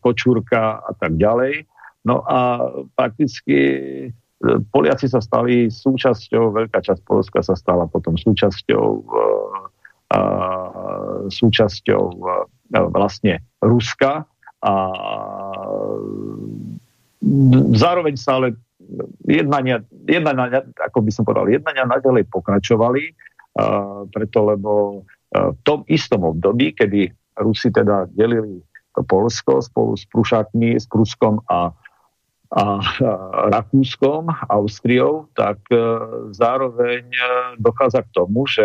Kočúrka a tak ďalej. No a prakticky Poliaci sa stali súčasťou, veľká časť Polska sa stala potom súčasťou e, e, súčasťou e, vlastne Ruska a zároveň sa ale jednania, jednania, ako by som povedal, jednania naďalej pokračovali, uh, preto lebo uh, v tom istom období, kedy Rusi teda delili Polsko spolu s Prušákmi, s Pruskom a, a, Rakúskom, Austriou, tak uh, zároveň dochádza k tomu, že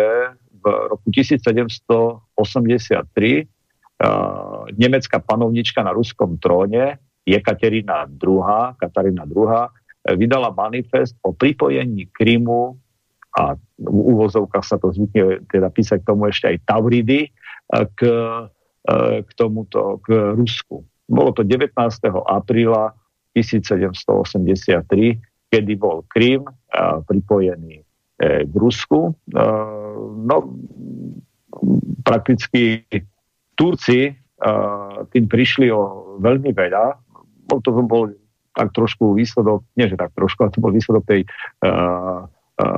v roku 1783 nemecká panovnička na ruskom tróne Jekaterina II, Katarína II, vydala manifest o pripojení Krymu a v úvozovkách sa to zvykne teda písať k tomu ešte aj Tauridy, k, k tomuto, k Rusku. Bolo to 19. apríla 1783, kedy bol Krím pripojený k Rusku. No, prakticky Turci tým prišli o veľmi veľa. Bol to bol tak trošku výsledok, nie že tak trošku, ale to bol výsledok tej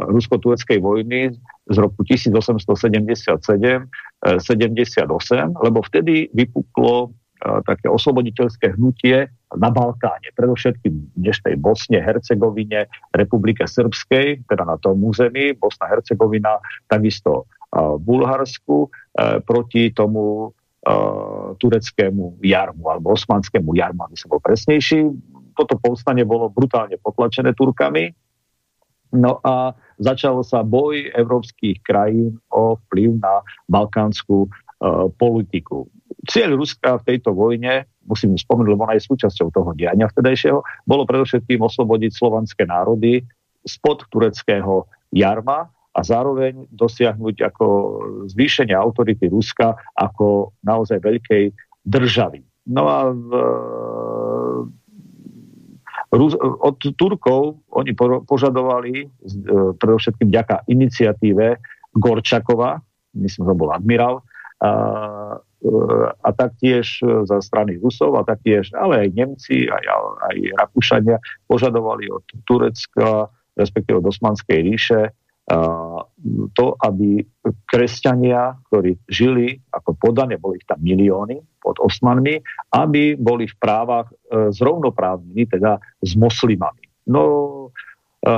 rusko-tureckej vojny z roku 1877-78, lebo vtedy vypuklo také osloboditeľské hnutie na Balkáne, predovšetkým v dnešnej Bosne, Hercegovine, Republike Srbskej, teda na tom území, Bosna, Hercegovina, takisto v Bulharsku, proti tomu tureckému jarmu alebo osmanskému jarmu, aby som bol presnejší. Toto povstanie bolo brutálne potlačené Turkami. No a začal sa boj európskych krajín o vplyv na balkánsku uh, politiku. Cieľ Ruska v tejto vojne, musím spomenúť, lebo ona je súčasťou toho diania vtedajšieho, bolo predovšetkým oslobodiť slovanské národy spod tureckého jarma a zároveň dosiahnuť ako zvýšenie autority Ruska ako naozaj veľkej državy. No a v, od Turkov oni požadovali, e, predovšetkým ďaká iniciatíve Gorčakova, myslím, že bol admirál, a, e, a taktiež za strany Rusov, a taktiež, ale aj Nemci, aj, aj Rakúšania požadovali od Turecka, respektíve od Osmanskej ríše, to, aby kresťania, ktorí žili ako podane, boli ich tam milióny pod Osmanmi, aby boli v právach e, zrovnoprávnení, teda s moslimami. No, e, e,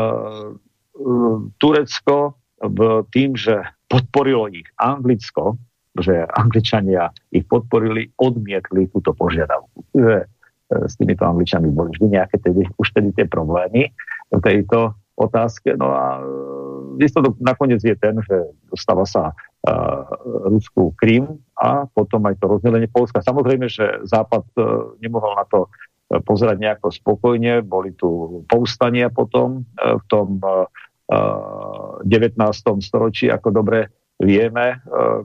Turecko v tým, že podporilo ich Anglicko, že Angličania ich podporili, odmietli túto požiadavku. Že s týmito Angličanmi boli vždy nejaké tedy, už tedy tie problémy v tejto otázke. No a výsledok nakoniec je ten, že dostáva sa uh, Rusku Krím a potom aj to rozdelenie Polska. Samozrejme, že Západ uh, nemohol na to pozerať nejako spokojne, boli tu povstania potom v tom uh, 19. storočí, ako dobre vieme,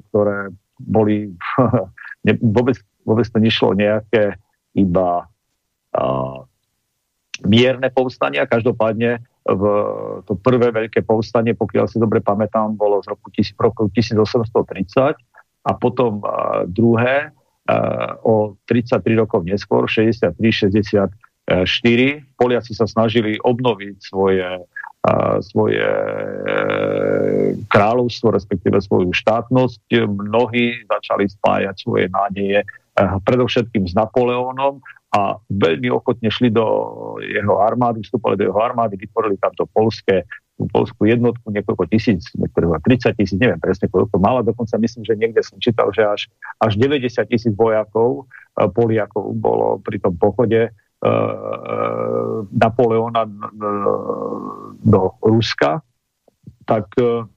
ktoré boli ne, vôbec, vôbec to nešlo nejaké iba uh, mierne povstania, každopádne v, to prvé veľké povstanie, pokiaľ si dobre pamätám, bolo z roku, roku 1830 a potom uh, druhé uh, o 33 rokov neskôr, 63-64. Poliaci sa snažili obnoviť svoje, svoje kráľovstvo, respektíve svoju štátnosť. Mnohí začali spájať svoje nádeje predovšetkým s Napoleónom a veľmi ochotne šli do jeho armády, vstupovali do jeho armády, vytvorili tamto polské, polskú jednotku, niekoľko tisíc, niektorého 30 tisíc, neviem presne koľko mala, dokonca myslím, že niekde som čítal, že až, až 90 tisíc vojakov, uh, Poliakov bolo pri tom pochode Napoleona uh, do Ruska, tak uh,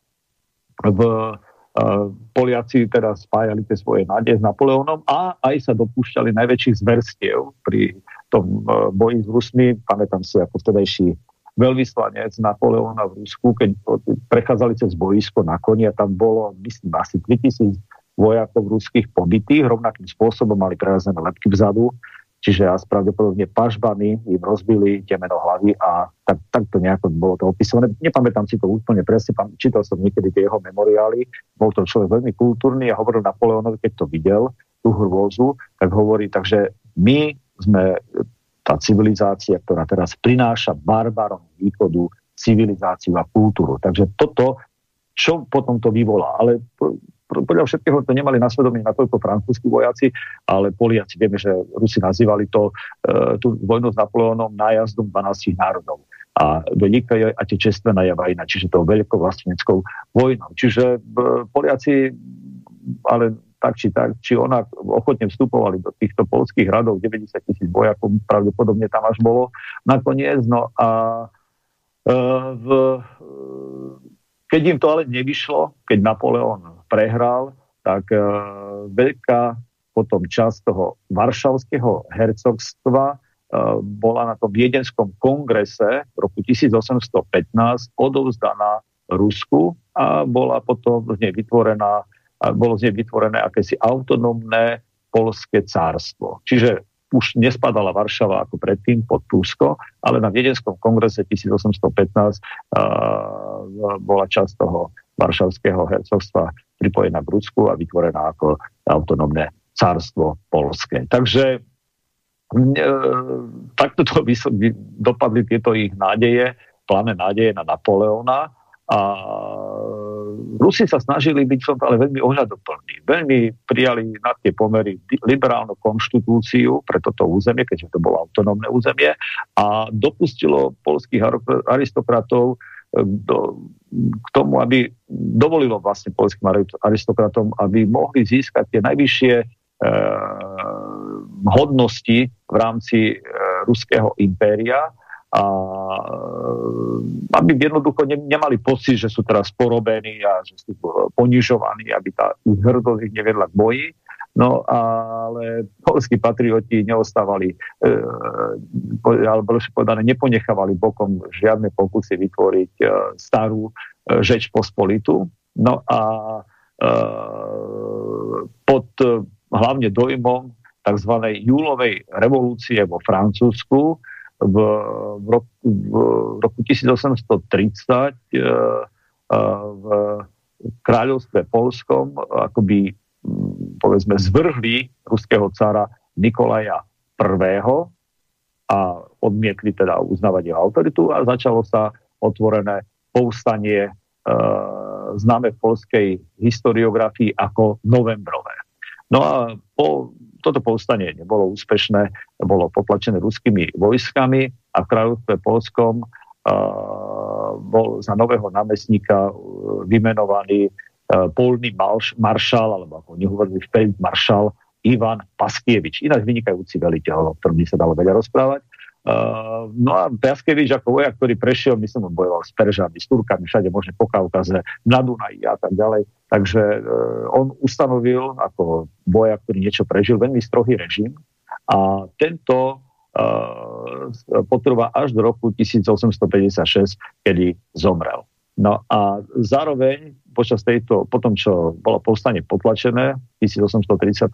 v Poliaci teda spájali tie svoje nádeje s Napoleónom a aj sa dopúšťali najväčších zverstiev pri tom boji s Rusmi. Pamätám si ako vtedajší veľvyslanec Napoleóna v Rusku, keď prechádzali cez boisko na koni a tam bolo, myslím, asi 3000 vojakov ruských pobytých, rovnakým spôsobom mali prerazené lepky vzadu Čiže asi pravdepodobne pažbany im rozbili temeno hlavy a tak, tak nejako bolo to opisované. Nepamätám si to úplne presne, čítal som niekedy tie jeho memoriály, bol to človek veľmi kultúrny a hovoril Napoleonovi, keď to videl, tú hrôzu, tak hovorí, takže my sme tá civilizácia, ktorá teraz prináša barbarom východu civilizáciu a kultúru. Takže toto, čo potom to vyvolá? Ale podľa všetkého to nemali na svedomí natoľko francúzskí vojaci, ale Poliaci, vieme, že Rusi nazývali to e, tú vojnu s Napoleónom nájazdom 12 národov. A Velika je a tie čestvená je vajna, čiže to veľkou vlastneckou vojnou. Čiže e, Poliaci, ale tak či tak, či ona ochotne vstupovali do týchto polských radov, 90 tisíc vojakov, pravdepodobne tam až bolo nakoniec. No a e, v, keď im to ale nevyšlo, keď Napoleon prehral, tak e, veľká potom časť toho varšavského hercogstva e, bola na tom viedenskom kongrese v roku 1815 odovzdaná Rusku a bola potom z nej vytvorená, bolo z nej vytvorené akési autonómne polské cárstvo. Čiže už nespadala Varšava ako predtým pod Prusko, ale na Viedenskom kongrese 1815 uh, bola časť toho Varšavského hercovstva pripojená k Rusku a vytvorená ako autonómne cárstvo polské. Takže e, takto to dopadli tieto ich nádeje, plané nádeje na Napoleona a Rusi sa snažili byť ale veľmi ohľadoplní. Veľmi prijali na tie pomery liberálnu konštitúciu pre toto územie, keďže to bolo autonómne územie a dopustilo polských aristokratov e, do, k tomu, aby dovolilo vlastne polským aristokratom, aby mohli získať tie najvyššie e, hodnosti v rámci e, ruského impéria a aby jednoducho ne, nemali pocit, že sú teraz porobení a že sú ponižovaní, aby tá ich hrdosť ich nevedla k boji. No ale polskí patrioti neostávali, e, alebo lepšie povedané, neponechávali bokom žiadne pokusy vytvoriť e, starú e, žeč pospolitu. No a e, pod e, hlavne dojmom tzv. júlovej revolúcie vo Francúzsku v, v, roku, v roku 1830 e, e, v kráľovstve Polskom akoby povedzme zvrhli ruského cara Nikolaja I. a odmietli teda uznávať jeho autoritu a začalo sa otvorené povstanie e, známe v polskej historiografii ako novembrové. No a po toto povstanie nebolo úspešné, bolo potlačené ruskými vojskami a v kráľovstve Polskom bol za nového námestníka uh, vymenovaný uh, polný maršal, alebo ako oni maršal, Ivan Paskievič. Ináč vynikajúci veliteľ, o ktorom by sa dalo veľa rozprávať. Uh, no a Piaskevič ako vojak, ktorý prešiel, myslím, on bojoval s Peržami, s Turkami, všade možne po Kaukaze, na Dunaji a tak ďalej. Takže uh, on ustanovil ako vojak, ktorý niečo prežil, veľmi strohý režim a tento uh, potrvá až do roku 1856, kedy zomrel. No a zároveň počas tejto, potom čo bolo povstanie potlačené v 1832,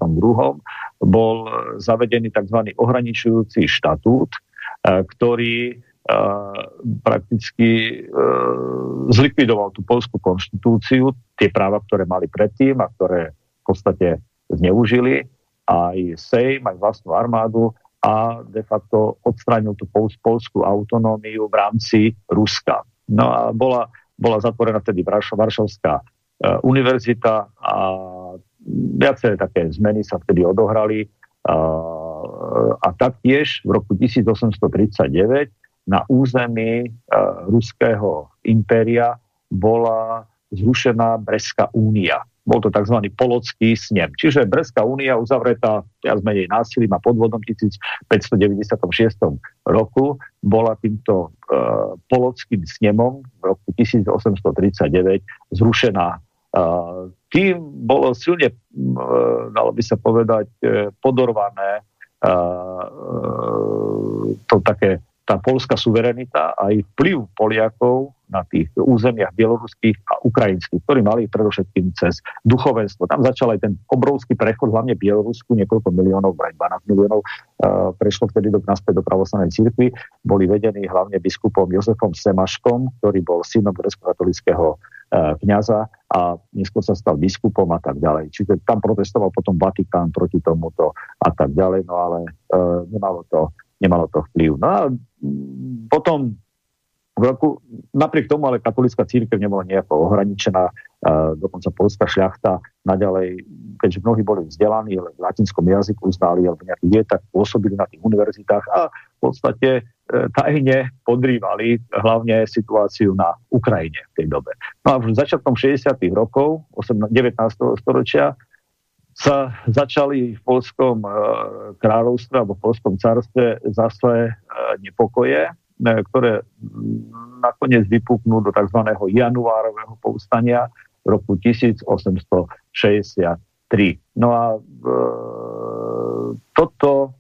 bol zavedený tzv. ohraničujúci štatút, ktorý prakticky zlikvidoval tú polskú konštitúciu, tie práva, ktoré mali predtým a ktoré v podstate zneužili, aj Sejm, aj vlastnú armádu a de facto odstránil tú polskú autonómiu v rámci Ruska. No a bola, bola zatvorená vtedy Varšavská univerzita a viaceré také zmeny sa vtedy odohrali a taktiež v roku 1839 na území uh, ruského impéria bola zrušená Breská únia. Bol to tzv. polocký snem. Čiže Breská únia uzavretá viac menej násilím a podvodom 1596 roku bola týmto uh, polockým snemom v roku 1839 zrušená. Uh, tým bolo silne, uh, dalo by sa povedať, uh, podorvané to také tá polská suverenita a aj vplyv Poliakov na tých územiach bieloruských a ukrajinských, ktorí mali predovšetkým cez duchovenstvo. Tam začal aj ten obrovský prechod, hlavne Bielorusku, niekoľko miliónov, aj 12 miliónov, uh, prešlo vtedy do, naspäť do pravoslavnej cirkvi. Boli vedení hlavne biskupom Jozefom Semaškom, ktorý bol synom grecko-katolického kniaza a neskôr sa stal biskupom a tak ďalej. Čiže tam protestoval potom Vatikán proti tomuto a tak ďalej, no ale uh, nemalo to nemalo to vplyv. No a potom v roku, napriek tomu ale katolická církev nebola nejako ohraničená, uh, dokonca polská šľachta naďalej, keďže mnohí boli vzdelaní, ale v latinskom jazyku znali, alebo nejaký je, tak pôsobili na tých univerzitách a v podstate tajne podrývali hlavne situáciu na Ukrajine v tej dobe. No a v začiatkom 60. rokov 19. storočia sa začali v polskom e, kráľovstve alebo v polskom carstve zase e, nepokoje, e, ktoré nakoniec vypuknú do tzv. januárového povstania v roku 1863. No a toto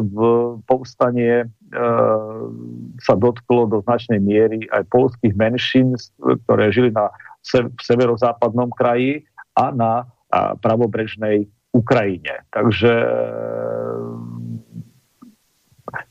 v povstanie sa dotklo do značnej miery aj polských menšín, ktoré žili na severozápadnom kraji a na pravobrežnej Ukrajine. Takže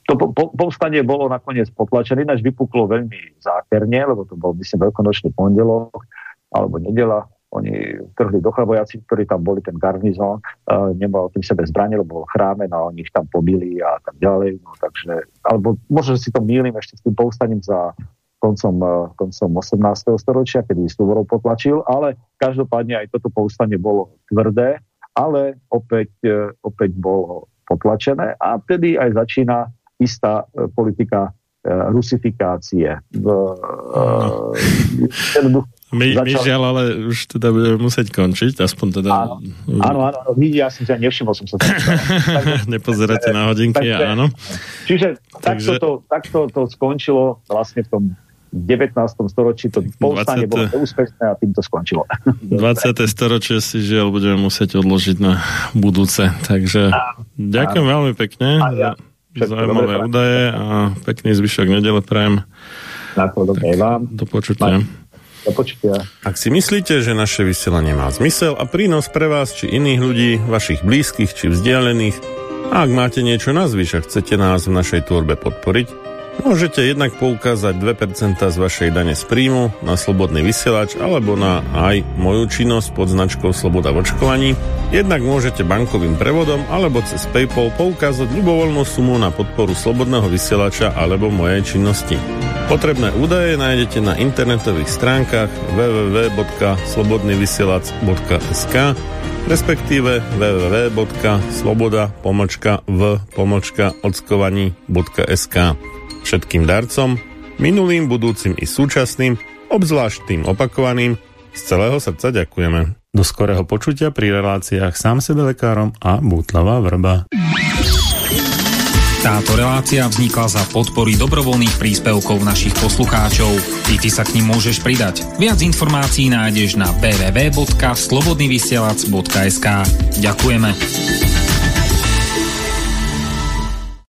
to povstanie bolo nakoniec potlačené, ináč vypuklo veľmi zákerne, lebo to bol, myslím, veľkonočný pondelok alebo nedela, oni trhli do vojaci, ktorí tam boli, ten garnizón, uh, nemal tým sebe zbranie, lebo bol chráme, no a oni ich tam pobili a tak ďalej. No, takže, alebo možno, že si to mýlim ešte s tým povstaním za koncom, uh, koncom 18. storočia, kedy Suvorov potlačil, ale každopádne aj toto povstanie bolo tvrdé, ale opäť, uh, opäť bolo potlačené a vtedy aj začína istá politika rusifikácie. V, uh, my, začal... my žiaľ, ale už teda budeme musieť končiť, aspoň teda... Áno, áno, áno, ja som sa nevšimol, som sa tam. Nepozeráte na hodinky, takže, áno. Čiže takto, to, takto to skončilo vlastne v tom 19. storočí to povstanie 20. bolo neúspešné a tým to skončilo. 20. storočie si žiaľ budeme musieť odložiť na budúce. Takže a, ďakujem a, veľmi pekne a ja, za zaujímavé údaje a pekný zvyšok nedele prajem. Na to vám. Do počutia. Do počutia. Ak si myslíte, že naše vysielanie má zmysel a prínos pre vás či iných ľudí, vašich blízkych či vzdialených, a ak máte niečo na zvyš a chcete nás v našej tvorbe podporiť, môžete jednak poukázať 2% z vašej dane z príjmu na slobodný vysielač alebo na aj moju činnosť pod značkou Sloboda v očkovaní. Jednak môžete bankovým prevodom alebo cez PayPal poukázať ľubovoľnú sumu na podporu slobodného vysielača alebo mojej činnosti. Potrebné údaje nájdete na internetových stránkach www.slobodnyvysielac.sk respektíve www.sloboda.v.ockovaní.sk Všetkým darcom, minulým, budúcim i súčasným, obzvlášť tým opakovaným, z celého srdca ďakujeme. Do skorého počutia pri reláciách sám sebe lekárom a Bútlavá vrba. Táto relácia vznikla za podpory dobrovoľných príspevkov našich poslucháčov. Ty, ty sa k ním môžeš pridať. Viac informácií nájdeš na www.slobodnyvysielac.sk Ďakujeme.